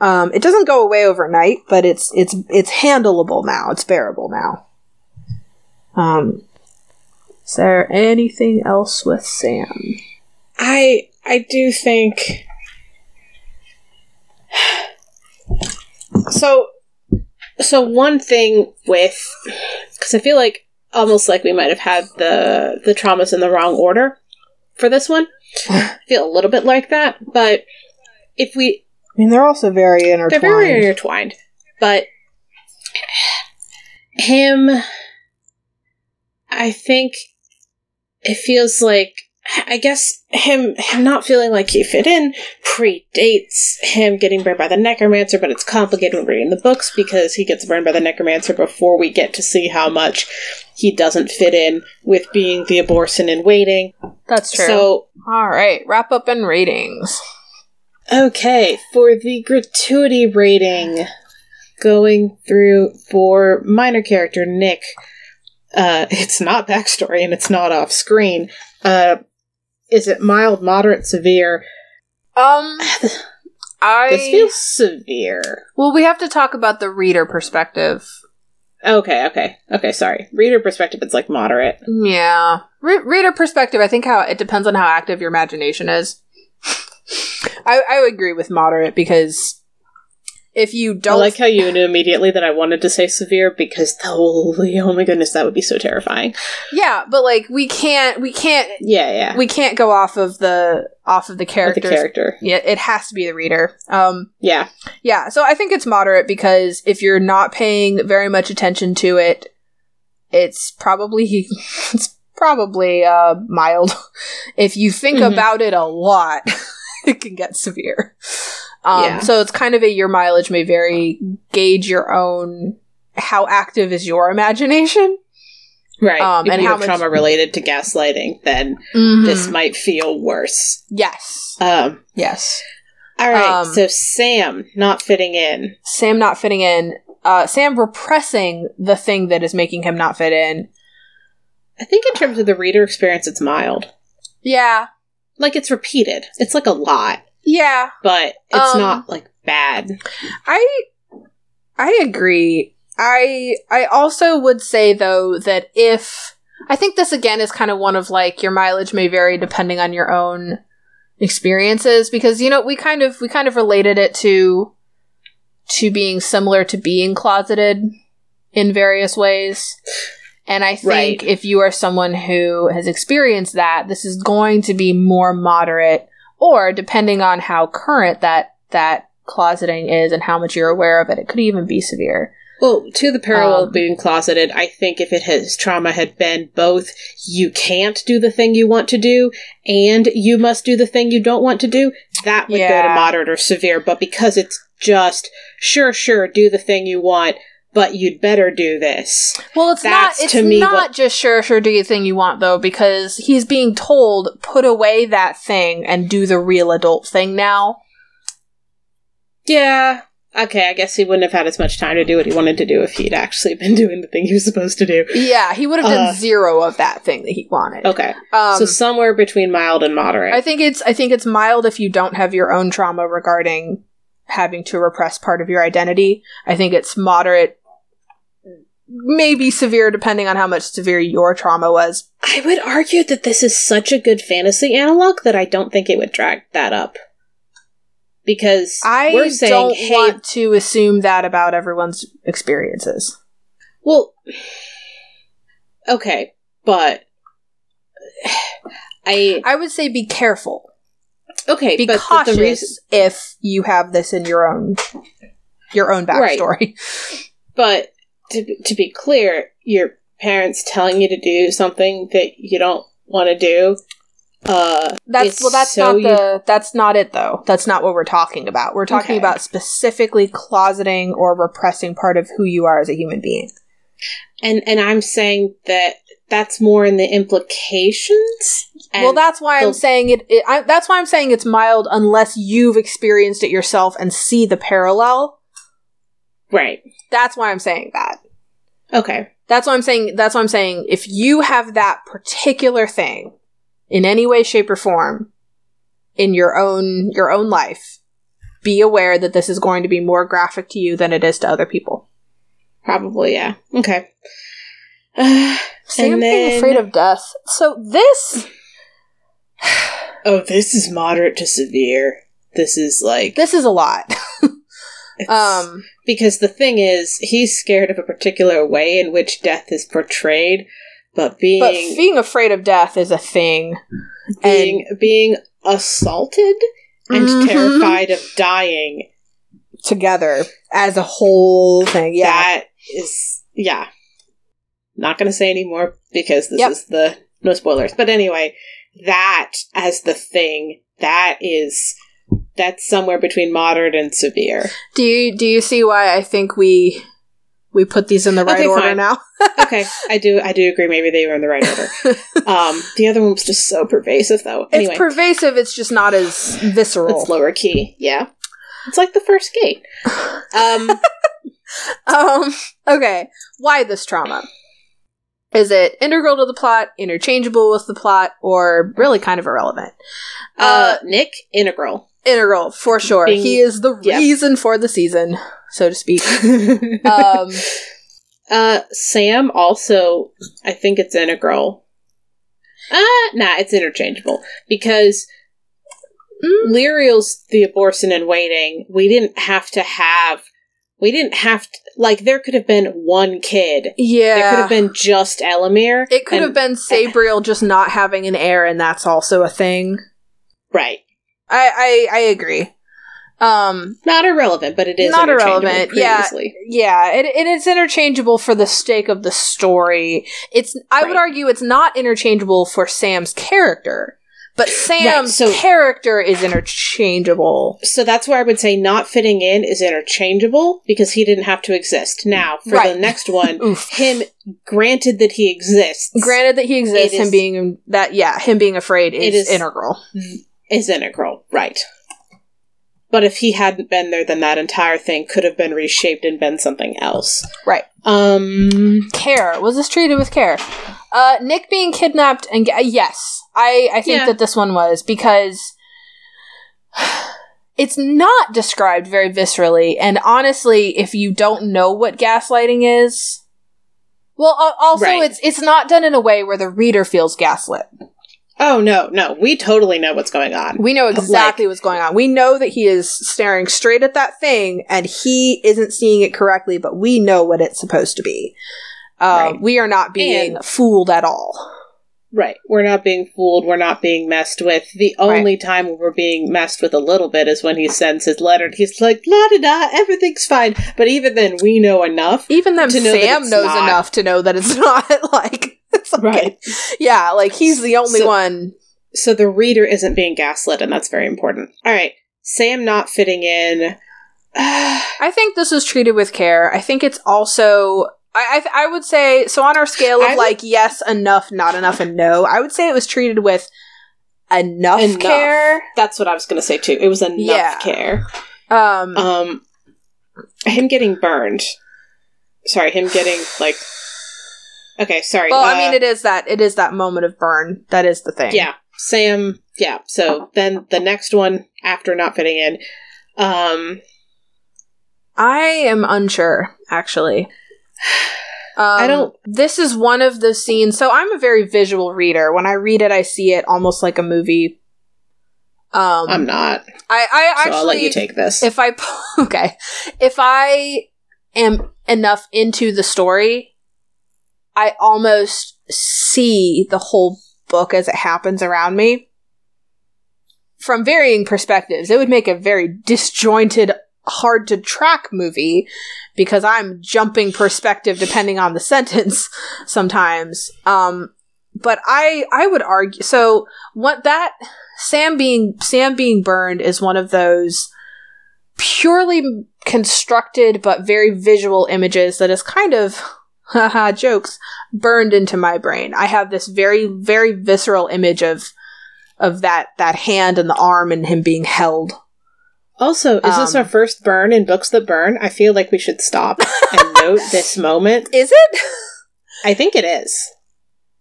Speaker 1: um, it doesn't go away overnight but it's it's it's handleable now. It's bearable now. Um is there anything else with sam?
Speaker 2: I I do think so so one thing with because I feel like almost like we might have had the the traumas in the wrong order for this one. (laughs) I feel a little bit like that, but if we
Speaker 1: I mean, they're also very intertwined.
Speaker 2: they're very intertwined, but him, I think it feels like I guess him him not feeling like he fit in predates him getting burned by the necromancer, but it's complicated when reading the books because he gets burned by the necromancer before we get to see how much he doesn't fit in with being the Abhorsen in waiting.
Speaker 1: That's true.
Speaker 2: So
Speaker 1: all right, wrap up and ratings.
Speaker 2: Okay, for the gratuity rating, going through for minor character Nick, uh, (laughs) it's not backstory and it's not off screen. Uh, is it mild, moderate, severe?
Speaker 1: Um, I
Speaker 2: This feels severe.
Speaker 1: well, we have to talk about the reader perspective.
Speaker 2: Okay, okay, okay. Sorry, reader perspective. It's like moderate.
Speaker 1: Yeah, Re- reader perspective. I think how it depends on how active your imagination is. I I would agree with moderate because if you don't I
Speaker 2: like how you knew immediately that I wanted to say severe because (laughs) holy, oh my goodness, that would be so terrifying.
Speaker 1: Yeah, but like we can't we can't
Speaker 2: Yeah, yeah.
Speaker 1: we can't go off of the off of the
Speaker 2: the character.
Speaker 1: Yeah, it has to be the reader. Um
Speaker 2: Yeah.
Speaker 1: yeah, so I think it's moderate because if you're not paying very much attention to it, it's probably (laughs) it's probably uh mild. (laughs) if you think
Speaker 2: Mhm.
Speaker 1: about it a lot, (laughs) it can get severe. Um
Speaker 2: Yeah.
Speaker 1: so it's kind of a your mileage may vary, gauge your own how active is your imagination?
Speaker 2: Right.
Speaker 1: Um,
Speaker 2: if
Speaker 1: and
Speaker 2: you
Speaker 1: how
Speaker 2: have
Speaker 1: much-
Speaker 2: trauma related to gaslighting, then
Speaker 1: Mm-hmm.
Speaker 2: this might feel worse.
Speaker 1: Yes.
Speaker 2: Um
Speaker 1: Yes.
Speaker 2: all right,
Speaker 1: Um,
Speaker 2: so Sam not fitting in.
Speaker 1: Sam not fitting in. Uh, Sam repressing the thing that is making him not fit in.
Speaker 2: I think in terms of the reader experience it's mild.
Speaker 1: Yeah.
Speaker 2: Like it's repeated. It's like a lot,
Speaker 1: Yeah.
Speaker 2: but it's
Speaker 1: Um,
Speaker 2: not like bad.
Speaker 1: I I agree. I I also would say though that if I think this again is kind of one of like your mileage may vary depending on your own experiences because you know we kind of we kind of related it to to being similar to being closeted in various ways. And I think
Speaker 2: Right.
Speaker 1: if you are someone who has experienced that, this is going to be more moderate or depending on how current that that closeting is and how much you're aware of it, it could even be severe.
Speaker 2: Well, to the parallel
Speaker 1: Um,
Speaker 2: of being closeted, I think if it has trauma had been both you can't do the thing you want to do and you must do the thing you don't want to do, that would go to moderate or severe. But because it's just sure, sure, do the thing you want, but you'd better do this.
Speaker 1: Well, it's
Speaker 2: That's
Speaker 1: not. It's
Speaker 2: to me
Speaker 1: not
Speaker 2: what-
Speaker 1: just sure, sure, do the thing you want though, because he's being told put away that thing and do the real adult thing now.
Speaker 2: Yeah. Okay, I guess he wouldn't have had as much time to do what he wanted to do if he'd actually (laughs) been doing the thing he was supposed to do.
Speaker 1: Yeah, he would have done
Speaker 2: Uh,
Speaker 1: zero of that thing that he wanted.
Speaker 2: Okay.
Speaker 1: Um,
Speaker 2: so somewhere between mild and moderate.
Speaker 1: I think it's I think it's mild if you don't have your own trauma regarding having to repress part of your identity. I think it's moderate maybe severe depending on how much severe your trauma was.
Speaker 2: I would argue that this is such a good fantasy analog that I don't think it would drag that up. Because
Speaker 1: I
Speaker 2: we're saying,
Speaker 1: don't
Speaker 2: hey,
Speaker 1: want to assume that about everyone's experiences.
Speaker 2: well, okay, but (sighs) I
Speaker 1: I would say be careful.
Speaker 2: okay,
Speaker 1: Be
Speaker 2: but
Speaker 1: cautious
Speaker 2: the reason,
Speaker 1: if you have this in your own your own
Speaker 2: Right.
Speaker 1: backstory. (laughs)
Speaker 2: but to to be clear, your parents telling you to do something that you don't want to do. Uh,
Speaker 1: That's well that's
Speaker 2: so
Speaker 1: not
Speaker 2: you-
Speaker 1: the that's not it though. That's not what we're talking about. We're talking
Speaker 2: Okay.
Speaker 1: about specifically closeting or repressing part of who you are as a human being.
Speaker 2: and and I'm saying that that's more in the implications.
Speaker 1: Well, that's why I'm saying it, it I, that's why I'm saying it's mild unless you've experienced it yourself and see the parallel.
Speaker 2: Right.
Speaker 1: That's why I'm saying that.
Speaker 2: Okay.
Speaker 1: That's why I'm saying that's why I'm saying if you have that particular thing in any way shape or form in your own your own life be aware that this is going to be more graphic to you than it is to other people.
Speaker 2: Probably, yeah. Okay. (sighs) Uh,
Speaker 1: Sam
Speaker 2: And
Speaker 1: being
Speaker 2: then-
Speaker 1: afraid of death. So this
Speaker 2: oh, this is moderate to severe. This is like
Speaker 1: this is a lot. (laughs) um
Speaker 2: because the thing is, he's scared of a particular way in which death is portrayed, but being
Speaker 1: but being afraid of death is a thing.
Speaker 2: being being assaulted and
Speaker 1: Mhm.
Speaker 2: terrified of dying.
Speaker 1: together as a whole thing. Yeah.
Speaker 2: That is yeah. Not gonna say anymore because this
Speaker 1: Yep.
Speaker 2: is the no spoilers. But anyway, that as the thing, that is that's somewhere between moderate and severe.
Speaker 1: Do you do you see why I think we we put these in the right
Speaker 2: Okay,
Speaker 1: order
Speaker 2: fine.
Speaker 1: now? (laughs)
Speaker 2: Okay, I do I do agree maybe they were in the right order. (laughs) Um the other one was just so pervasive though. Anyway,
Speaker 1: It's pervasive, it's just not as visceral.
Speaker 2: it's lower key, yeah. It's like the first gate. Um (laughs)
Speaker 1: um okay. Why this trauma? Is it integral to the plot, interchangeable with the plot, or really kind of irrelevant?
Speaker 2: uh Nick, integral.
Speaker 1: Integral, for sure.
Speaker 2: Being-
Speaker 1: he is the reason for the season, so to speak. (laughs) Um (laughs)
Speaker 2: Uh, Sam also, I think it's integral. Uh, nah, it's interchangeable because
Speaker 1: Mm.
Speaker 2: Lirael's the Abhorsen in waiting. We didn't have to have. We didn't have to. Like, there could have been one kid.
Speaker 1: Yeah.
Speaker 2: There could have been just Ellimere.
Speaker 1: It could
Speaker 2: and-
Speaker 1: have been Sabriel just not having an heir, and that's also a thing.
Speaker 2: Right.
Speaker 1: I I, I agree. Um,
Speaker 2: Not irrelevant, but it is
Speaker 1: Not irrelevant, yeah.
Speaker 2: previously.
Speaker 1: yeah, it, it is interchangeable for the sake of the story. It's I would argue it's not interchangeable for Sam's character, but Sam's
Speaker 2: so-
Speaker 1: character is interchangeable.
Speaker 2: So that's where I would say not fitting in is interchangeable because he didn't have to exist. Now, for
Speaker 1: Right.
Speaker 2: the next one, (laughs) him, granted that he exists,
Speaker 1: Granted that he exists, him
Speaker 2: is-
Speaker 1: being that yeah, him being afraid is, integral.
Speaker 2: Is integral. Right. But if he hadn't been there, then that entire thing could have been reshaped and been something else.
Speaker 1: Right.
Speaker 2: Um,
Speaker 1: care was this treated with care uh nick being kidnapped and ga- yes i i think
Speaker 2: Yeah.
Speaker 1: that this one was because (sighs) it's not described very viscerally and honestly if you don't know what gaslighting is well also
Speaker 2: Right.
Speaker 1: it's it's not done in a way where the reader feels gaslit
Speaker 2: oh no, no, we totally know what's going on.
Speaker 1: we know exactly what's going on we know that he is staring straight at that thing and he isn't seeing it correctly but we know what it's supposed to be uh,
Speaker 2: Right.
Speaker 1: we are not being
Speaker 2: And-
Speaker 1: fooled at all
Speaker 2: Right. We're not being fooled. We're not being messed with. The only time we're being messed with a little bit is when he sends his letter and he's like, la da da, everything's fine. But even then, we know enough.
Speaker 1: even then
Speaker 2: to know
Speaker 1: sam knows
Speaker 2: not.
Speaker 1: enough to know that it's (laughs) not like (laughs) it's okay.
Speaker 2: Right.
Speaker 1: yeah like he's the only
Speaker 2: So-
Speaker 1: one
Speaker 2: So the reader isn't being gaslit, and that's very important. All right. Sam not fitting in. (sighs)
Speaker 1: i think this was treated with care i think it's also I, I, I would say so on our scale of
Speaker 2: would-
Speaker 1: like yes enough not enough and no i would say it was treated with enough,
Speaker 2: Enough.
Speaker 1: care
Speaker 2: That's what I was going to say too. It was enough
Speaker 1: Yeah.
Speaker 2: care.
Speaker 1: um
Speaker 2: Um, him getting burned. Sorry, him getting like. Okay, sorry.
Speaker 1: well i
Speaker 2: uh,
Speaker 1: mean it is that it is that moment of burn that is the thing
Speaker 2: Yeah, Sam. Yeah. So then the next one after not fitting in. Um,
Speaker 1: I am unsure, actually. Um,
Speaker 2: I don't-
Speaker 1: This is one of the scenes. So I'm a very visual reader. When I read it, I see it almost like a movie. Um,
Speaker 2: I'm not.
Speaker 1: I, I
Speaker 2: So
Speaker 1: actually,
Speaker 2: I'll let you take this.
Speaker 1: if I (laughs) okay, if I am enough into the story, I almost see the whole book as it happens around me. From varying perspectives, it would make a very disjointed, hard to track movie because I'm jumping perspective depending on the (laughs) sentence sometimes. Um, but I I would argue so what that Sam being Sam being burned is one of those purely constructed but very visual images that is kind of haha (laughs) jokes burned into my brain. I have this very very visceral image of of that that hand and the arm and him being held.
Speaker 2: Also, is this
Speaker 1: Um,
Speaker 2: our first burn in books that burn? I feel like we should stop and (laughs) note this moment.
Speaker 1: Is it?
Speaker 2: I think it is.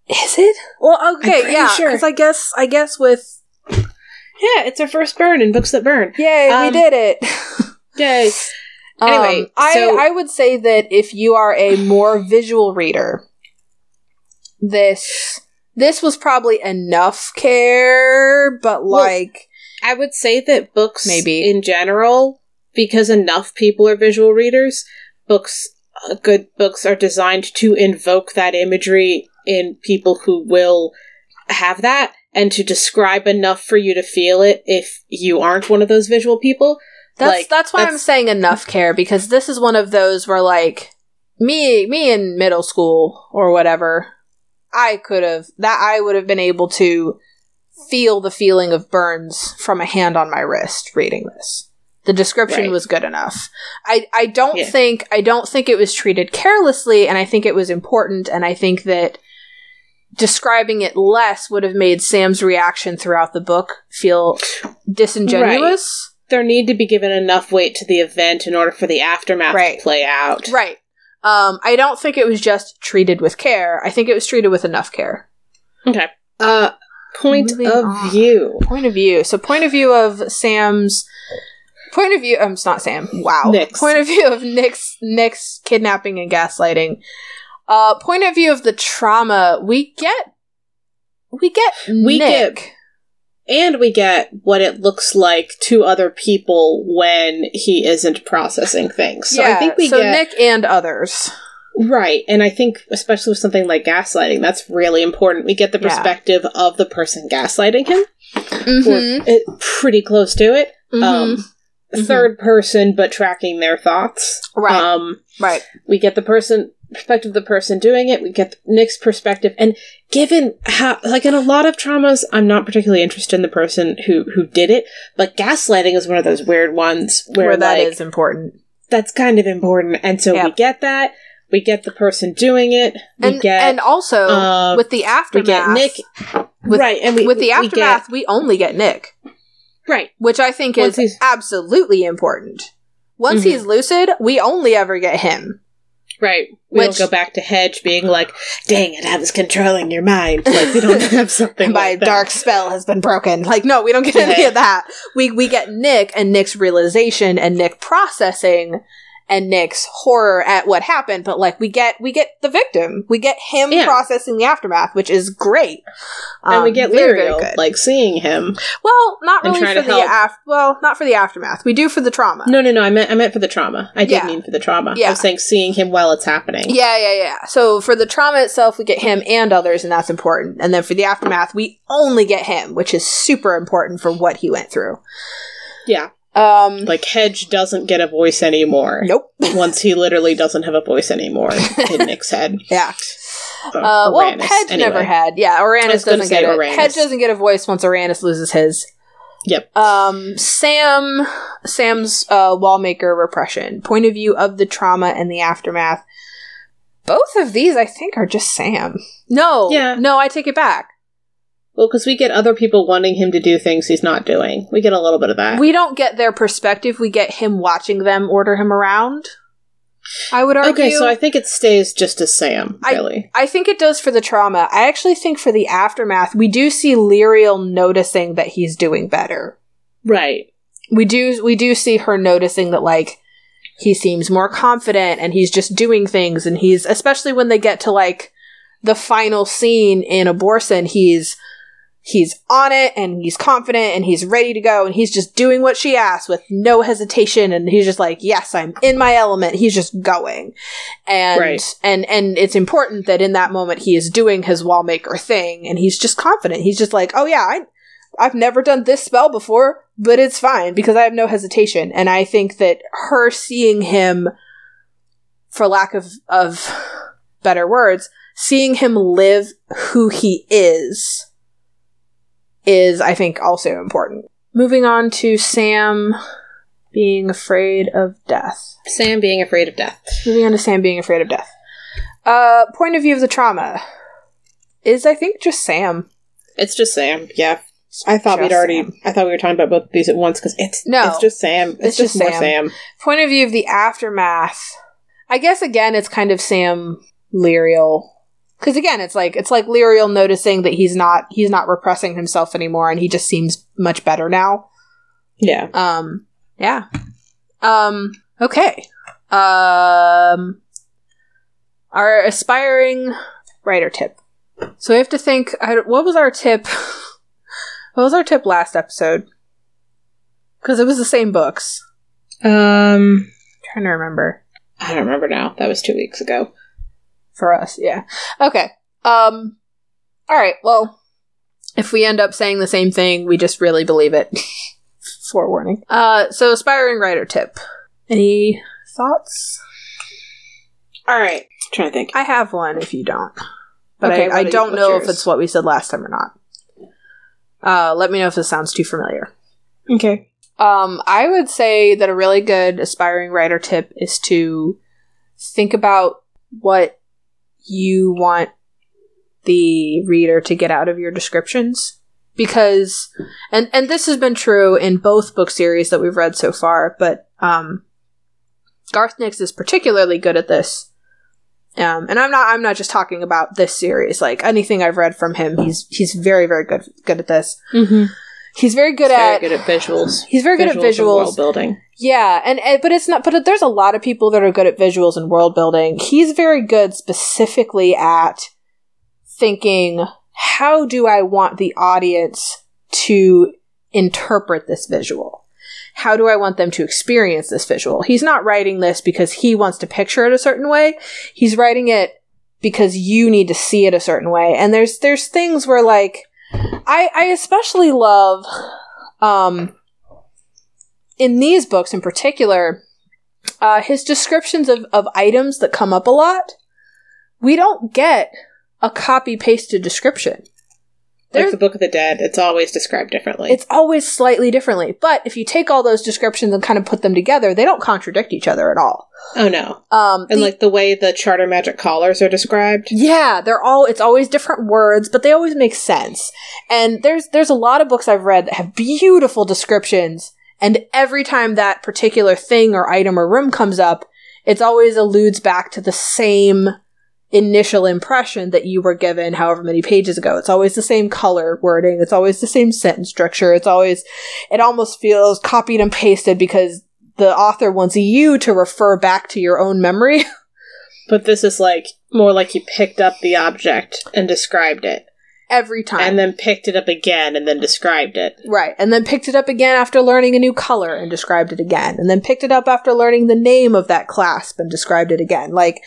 Speaker 1: Is it? Well, okay, yeah.
Speaker 2: sure.
Speaker 1: Because I guess I guess with
Speaker 2: Yeah, it's our first burn in books that burn.
Speaker 1: yay,
Speaker 2: Um,
Speaker 1: we did it.
Speaker 2: Yay. (laughs) Anyway,
Speaker 1: Um, I
Speaker 2: so-
Speaker 1: I would say that if you are a more (sighs) visual reader, this this was probably enough care, but
Speaker 2: Well,
Speaker 1: like
Speaker 2: I would say that books,
Speaker 1: Maybe.
Speaker 2: in general, because enough people are visual readers, books, uh, good books are designed to invoke that imagery in people who will have that, and to describe enough for you to feel it if you aren't one of those visual people.
Speaker 1: That's
Speaker 2: like,
Speaker 1: that's why I'm saying enough care because this is one of those where like me me in middle school or whatever, I could have that I would have been able to feel the feeling of burns from a hand on my wrist reading this. The description
Speaker 2: Right.
Speaker 1: was good enough. I, I don't
Speaker 2: Yeah.
Speaker 1: think I don't think it was treated carelessly and I think it was important and I think that describing it less would have made Sam's reaction throughout the book feel disingenuous.
Speaker 2: There need to be given enough weight to the event in order for the aftermath
Speaker 1: Right.
Speaker 2: to play out.
Speaker 1: Right. Um, I don't think it was just treated with care. I think it was treated with enough care.
Speaker 2: Okay. Uh, point
Speaker 1: Moving
Speaker 2: of
Speaker 1: on.
Speaker 2: view.
Speaker 1: Point of view. So point of view of Sam's point of view um it's not Sam. Wow.
Speaker 2: Nick's.
Speaker 1: Point of view of Nick's Nick's kidnapping and gaslighting. Uh point of view of the trauma we get we get
Speaker 2: We
Speaker 1: Nick.
Speaker 2: And we get what it looks like to other people when he isn't processing things. So
Speaker 1: yeah,
Speaker 2: I think we
Speaker 1: so
Speaker 2: get
Speaker 1: Nick and others.
Speaker 2: right, and I think especially with something like gaslighting, that's really important. We get the
Speaker 1: Yeah.
Speaker 2: perspective of the person gaslighting him,
Speaker 1: Mhm.
Speaker 2: it, pretty close to it.
Speaker 1: Mhm.
Speaker 2: Um,
Speaker 1: Mhm.
Speaker 2: third person, but tracking their thoughts.
Speaker 1: Right.
Speaker 2: Um,
Speaker 1: right.
Speaker 2: we get the person perspective of the person doing it we get Nick's perspective and given how like in a lot of traumas I'm not particularly interested in the person who who did it but gaslighting is one of those weird ones where,
Speaker 1: Where, that
Speaker 2: like,
Speaker 1: is important.
Speaker 2: that's kind of important and so we get that we get the person doing it we
Speaker 1: And
Speaker 2: get
Speaker 1: and also
Speaker 2: uh,
Speaker 1: with the aftermath
Speaker 2: we
Speaker 1: aftermath,
Speaker 2: get Nick
Speaker 1: with-
Speaker 2: right and we
Speaker 1: with the
Speaker 2: we get-
Speaker 1: aftermath, we only get Nick,
Speaker 2: right
Speaker 1: which I think
Speaker 2: Once
Speaker 1: is absolutely important. Once
Speaker 2: Mhm.
Speaker 1: he's lucid, we only ever get him.
Speaker 2: Right we
Speaker 1: Which-
Speaker 2: don't go back to Hedge being like dang it I was controlling your mind like we don't (laughs) have something
Speaker 1: My
Speaker 2: like
Speaker 1: dark spell has been broken. Like, no, we don't get any of that. We we get Nick and Nick's realization and Nick processing and Nick's horror at what happened, but like we get we get the victim. We get him
Speaker 2: Yeah.
Speaker 1: processing the aftermath, which is great.
Speaker 2: and we
Speaker 1: Um,
Speaker 2: get
Speaker 1: Lirael
Speaker 2: like seeing him
Speaker 1: well, not really for the af- well, not for the aftermath. We do for the trauma.
Speaker 2: No, no, no. I meant I meant for the trauma. I did
Speaker 1: Yeah.
Speaker 2: mean for the trauma.
Speaker 1: Yeah.
Speaker 2: I was saying seeing him while it's happening.
Speaker 1: Yeah, yeah, yeah. So for the trauma itself, we get him and others, and that's important. And then for the aftermath, we only get him, which is super important for what he went through.
Speaker 2: Yeah.
Speaker 1: Um,
Speaker 2: Like Hedge doesn't get a voice anymore.
Speaker 1: nope. (laughs)
Speaker 2: Once he literally doesn't have a voice anymore in (laughs) Nick's head.
Speaker 1: Yeah.
Speaker 2: Uh,
Speaker 1: Uh, well, Hedge
Speaker 2: anyway.
Speaker 1: never had. Yeah,
Speaker 2: I Orannis
Speaker 1: doesn't get
Speaker 2: Orannis.
Speaker 1: it. Hedge doesn't get a voice once Orannis loses his.
Speaker 2: Yep.
Speaker 1: Um, Sam, Sam's uh, Wallmaker repression point of view of the trauma and the aftermath. Both of these, I think, are just Sam. No,
Speaker 2: Yeah.
Speaker 1: no, I take it back.
Speaker 2: Well, because we get other people wanting him to do things he's not doing. We get a little bit of that.
Speaker 1: We don't get their perspective. We get him watching them order him around. I would argue.
Speaker 2: okay, so I think it stays just as Sam, really.
Speaker 1: I think it does for the trauma. I actually think for the aftermath, we do see Lirael noticing that he's doing better.
Speaker 2: right.
Speaker 1: We do we do see her noticing that like he seems more confident and he's just doing things and he's especially when they get to like the final scene in Abhorsen, he's he's on it and he's confident and he's ready to go and he's just doing what she asks with no hesitation and he's just like yes i'm in my element. He's just going. And
Speaker 2: Right.
Speaker 1: and and it's important that in that moment he is doing his wallmaker thing and he's just confident. He's just like oh yeah i i've never done this spell before but it's fine because i have no hesitation. And i think that her seeing him for lack of of better words seeing him live who he is is I think also important. Moving on to Sam being afraid of death.
Speaker 2: Sam being afraid of death.
Speaker 1: Moving on to Sam being afraid of death. Uh point of view of the trauma is I think just Sam.
Speaker 2: It's just Sam, yeah. I thought we'd already.
Speaker 1: Sam.
Speaker 2: I thought we were talking about both of these at once because it's
Speaker 1: No.
Speaker 2: it's just Sam. It's,
Speaker 1: It's
Speaker 2: just,
Speaker 1: just
Speaker 2: more
Speaker 1: Sam.
Speaker 2: Sam.
Speaker 1: Point of view of the aftermath. I guess again it's kind of Sam Lirael. Cause again, it's like it's like Lirael noticing that he's not he's not repressing himself anymore and he just seems much better now.
Speaker 2: Yeah.
Speaker 1: Um, yeah. Um, okay. Um, our aspiring writer tip. So we have to think, I, what was our tip? (laughs) what was our tip last episode? Because it was the same books.
Speaker 2: Um,
Speaker 1: trying to remember.
Speaker 2: I don't remember now. That was two weeks ago.
Speaker 1: For us, yeah. Okay. Um, alright, well, if we end up saying the same thing, we just really believe it. (laughs) Forewarning. Uh, so aspiring writer tip. Any thoughts?
Speaker 2: All right. trying to think.
Speaker 1: I have one if you don't. But
Speaker 2: Okay,
Speaker 1: I, I don't
Speaker 2: what's
Speaker 1: know if it's what we said last time or not. Uh, let me know if this sounds too familiar.
Speaker 2: Okay.
Speaker 1: Um, I would say that a really good aspiring writer tip is to think about what you want the reader to get out of your descriptions. Because, and, and this has been true in both book series that we've read so far, but, um, Garth Nix is particularly good at this. Um, and I'm not, I'm not just talking about this series, like anything I've read from him, he's, he's very, very good, good at this.
Speaker 2: Mm-hmm.
Speaker 1: He's very good
Speaker 2: very
Speaker 1: at,
Speaker 2: good at visuals.
Speaker 1: he's very good at visuals.
Speaker 2: world building.
Speaker 1: Yeah, and, and but it's not. But there's a lot of people that are good at visuals and world building. He's very good specifically at thinking, how do I want the audience to interpret this visual? How do I want them to experience this visual? He's not writing this because he wants to picture it a certain way. He's writing it because you need to see it a certain way. And there's there's things where like I I especially love um in these books in particular uh his descriptions of of items that come up a lot. We don't get a copy pasted description.
Speaker 2: Like
Speaker 1: There's-
Speaker 2: the Book of the Dead, it's always described differently.
Speaker 1: It's always slightly differently. But if you take all those descriptions and kind of put them together, they don't contradict each other at all.
Speaker 2: oh no.
Speaker 1: Um,
Speaker 2: And
Speaker 1: the-
Speaker 2: like the way the charter magic collars are described.
Speaker 1: yeah, they're all. It's always different words, but they always make sense. And there's there's a lot of books I've read that have beautiful descriptions, and every time that particular thing or item or room comes up, it's always alludes back to the same initial impression that you were given however many pages ago. It's always the same color wording, it's always the same sentence structure, it's always it almost feels copied and pasted because the author wants you to refer back to your own memory. (laughs)
Speaker 2: But this is like more like you picked up the object and described it.
Speaker 1: Every time.
Speaker 2: And then picked it up again and then described it.
Speaker 1: Right, and then picked it up again after learning a new color and described it again, and then picked it up after learning the name of that clasp and described it again. Like,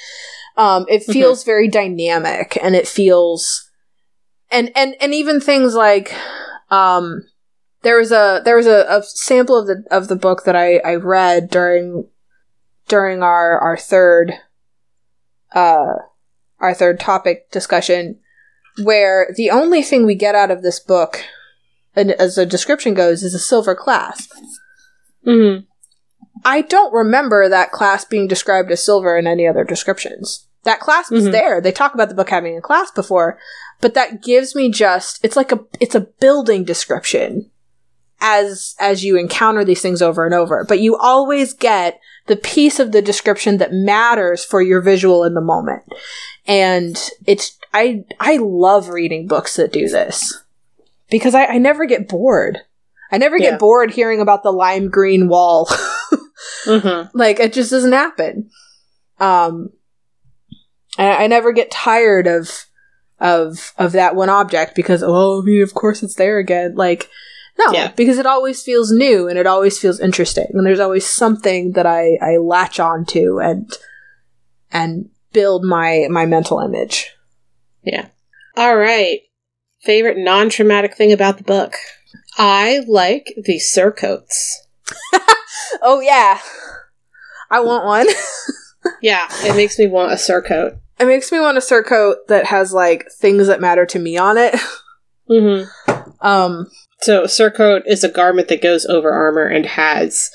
Speaker 1: um, it feels very dynamic, and it feels, and and and even things like, um, there was a there was a, a sample of the of the book that I I read during during our our third, uh, our third topic discussion, where the only thing we get out of this book and as the description goes, is a silver clasp.
Speaker 2: Mm-hmm.
Speaker 1: I don't remember that class being described as silver in any other descriptions. That clasp is
Speaker 2: Mhm.
Speaker 1: there. They talk about the book having a class before, but that gives me just it's like a it's a building description as as you encounter these things over and over. But you always get the piece of the description that matters for your visual in the moment. And it's I I love reading books that do this. Because I, I never get bored. I never
Speaker 2: Yeah.
Speaker 1: get bored hearing about the lime green wall. (laughs)
Speaker 2: Mm-hmm.
Speaker 1: like it just doesn't happen. Um I, I never get tired of of of that one object because oh I mean of course it's there again. Like no,
Speaker 2: Yeah.
Speaker 1: because it always feels new and it always feels interesting and there's always something that I, I latch onto and and build my my mental image.
Speaker 2: Yeah. All right. Favorite non traumatic thing about the book? I like the surcoats. (laughs)
Speaker 1: Oh yeah. I want one. (laughs)
Speaker 2: Yeah, it makes me want a surcoat.
Speaker 1: it makes me want a surcoat that has like things that matter to me on it. (laughs)
Speaker 2: Mm-hmm.
Speaker 1: Um
Speaker 2: So, surcoat is a garment that goes over armor and has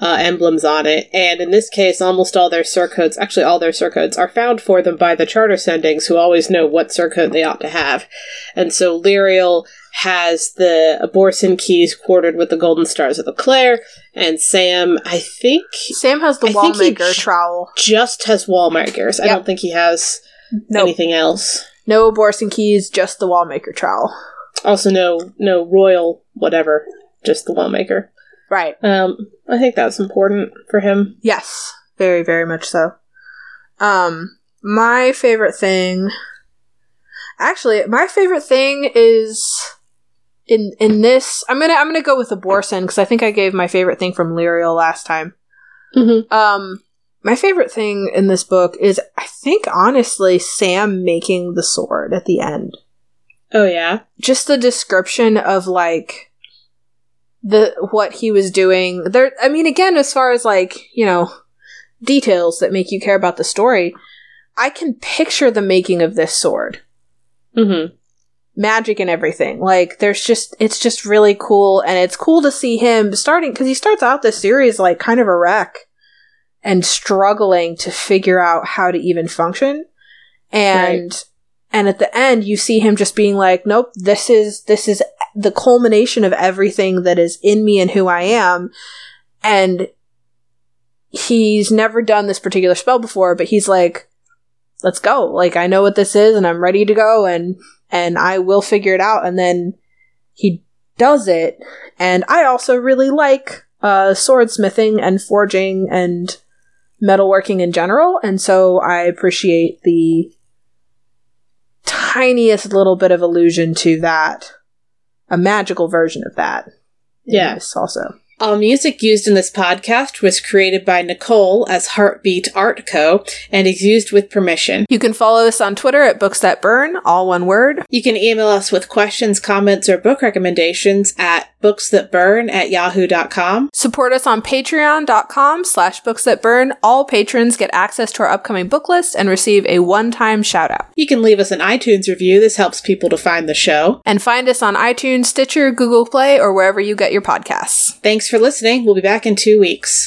Speaker 2: uh, emblems on it. And in this case, almost all their surcoats, actually all their surcoats, are found for them by the charter sendings, who always know what surcoat they ought to have. And so Lirael has the Abhorsen keys quartered with the golden stars of the Clayr, and Sam, I think,
Speaker 1: Sam has the
Speaker 2: I
Speaker 1: wall
Speaker 2: think he
Speaker 1: maker
Speaker 2: j-
Speaker 1: trowel.
Speaker 2: just has wall makers. I don't think he has
Speaker 1: No
Speaker 2: anything else.
Speaker 1: no Abhorsen keys, just the Wallmaker trowel.
Speaker 2: Also, no no royal whatever, just the Wallmaker.
Speaker 1: Right.
Speaker 2: Um, I think that's important for him.
Speaker 1: Yes, very, very much so. Um, my favorite thing, actually, my favorite thing is in in this. I'm gonna I'm gonna go with the Abhorsen because I think I gave my favorite thing from Lirael last time.
Speaker 2: Mm-hmm.
Speaker 1: Um, my favorite thing in this book is I think honestly Sam making the sword at the end.
Speaker 2: Oh yeah.
Speaker 1: just the description of like the what he was doing there i mean again as far as like you know details that make you care about the story i can picture the making of this sword
Speaker 2: Mm-hmm.
Speaker 1: Magic and everything. Like there's just it's just really cool and it's cool to see him starting because he starts out this series like kind of a wreck and struggling to figure out how to even function. And and at the end you see him just being like nope this is this is the culmination of everything that is in me and who i am. And he's never done this particular spell before but he's like let's go. Like i know what this is and i'm ready to go and and i will figure it out and then he does it and i also really like uh swordsmithing and forging and metalworking in general and so i appreciate the tiniest little bit of allusion to that a magical version of that.
Speaker 2: Yeah.
Speaker 1: Yes, also.
Speaker 2: All music used in this podcast was created by Nicole as Heartbeat Art Co. and is used with permission.
Speaker 1: You can follow us on Twitter at Books That Burn, all one word.
Speaker 2: You can email us with questions, comments, or book recommendations at booksthatburn at yahoo.com.
Speaker 1: Support us on patreon.com slash books that burn. All patrons get access to our upcoming book list and receive a one-time shout out.
Speaker 2: You can leave us an iTunes review. This helps people to find the show.
Speaker 1: And find us on iTunes, Stitcher, Google Play, or wherever you get your podcasts.
Speaker 2: Thanks for listening. We'll be back in two weeks.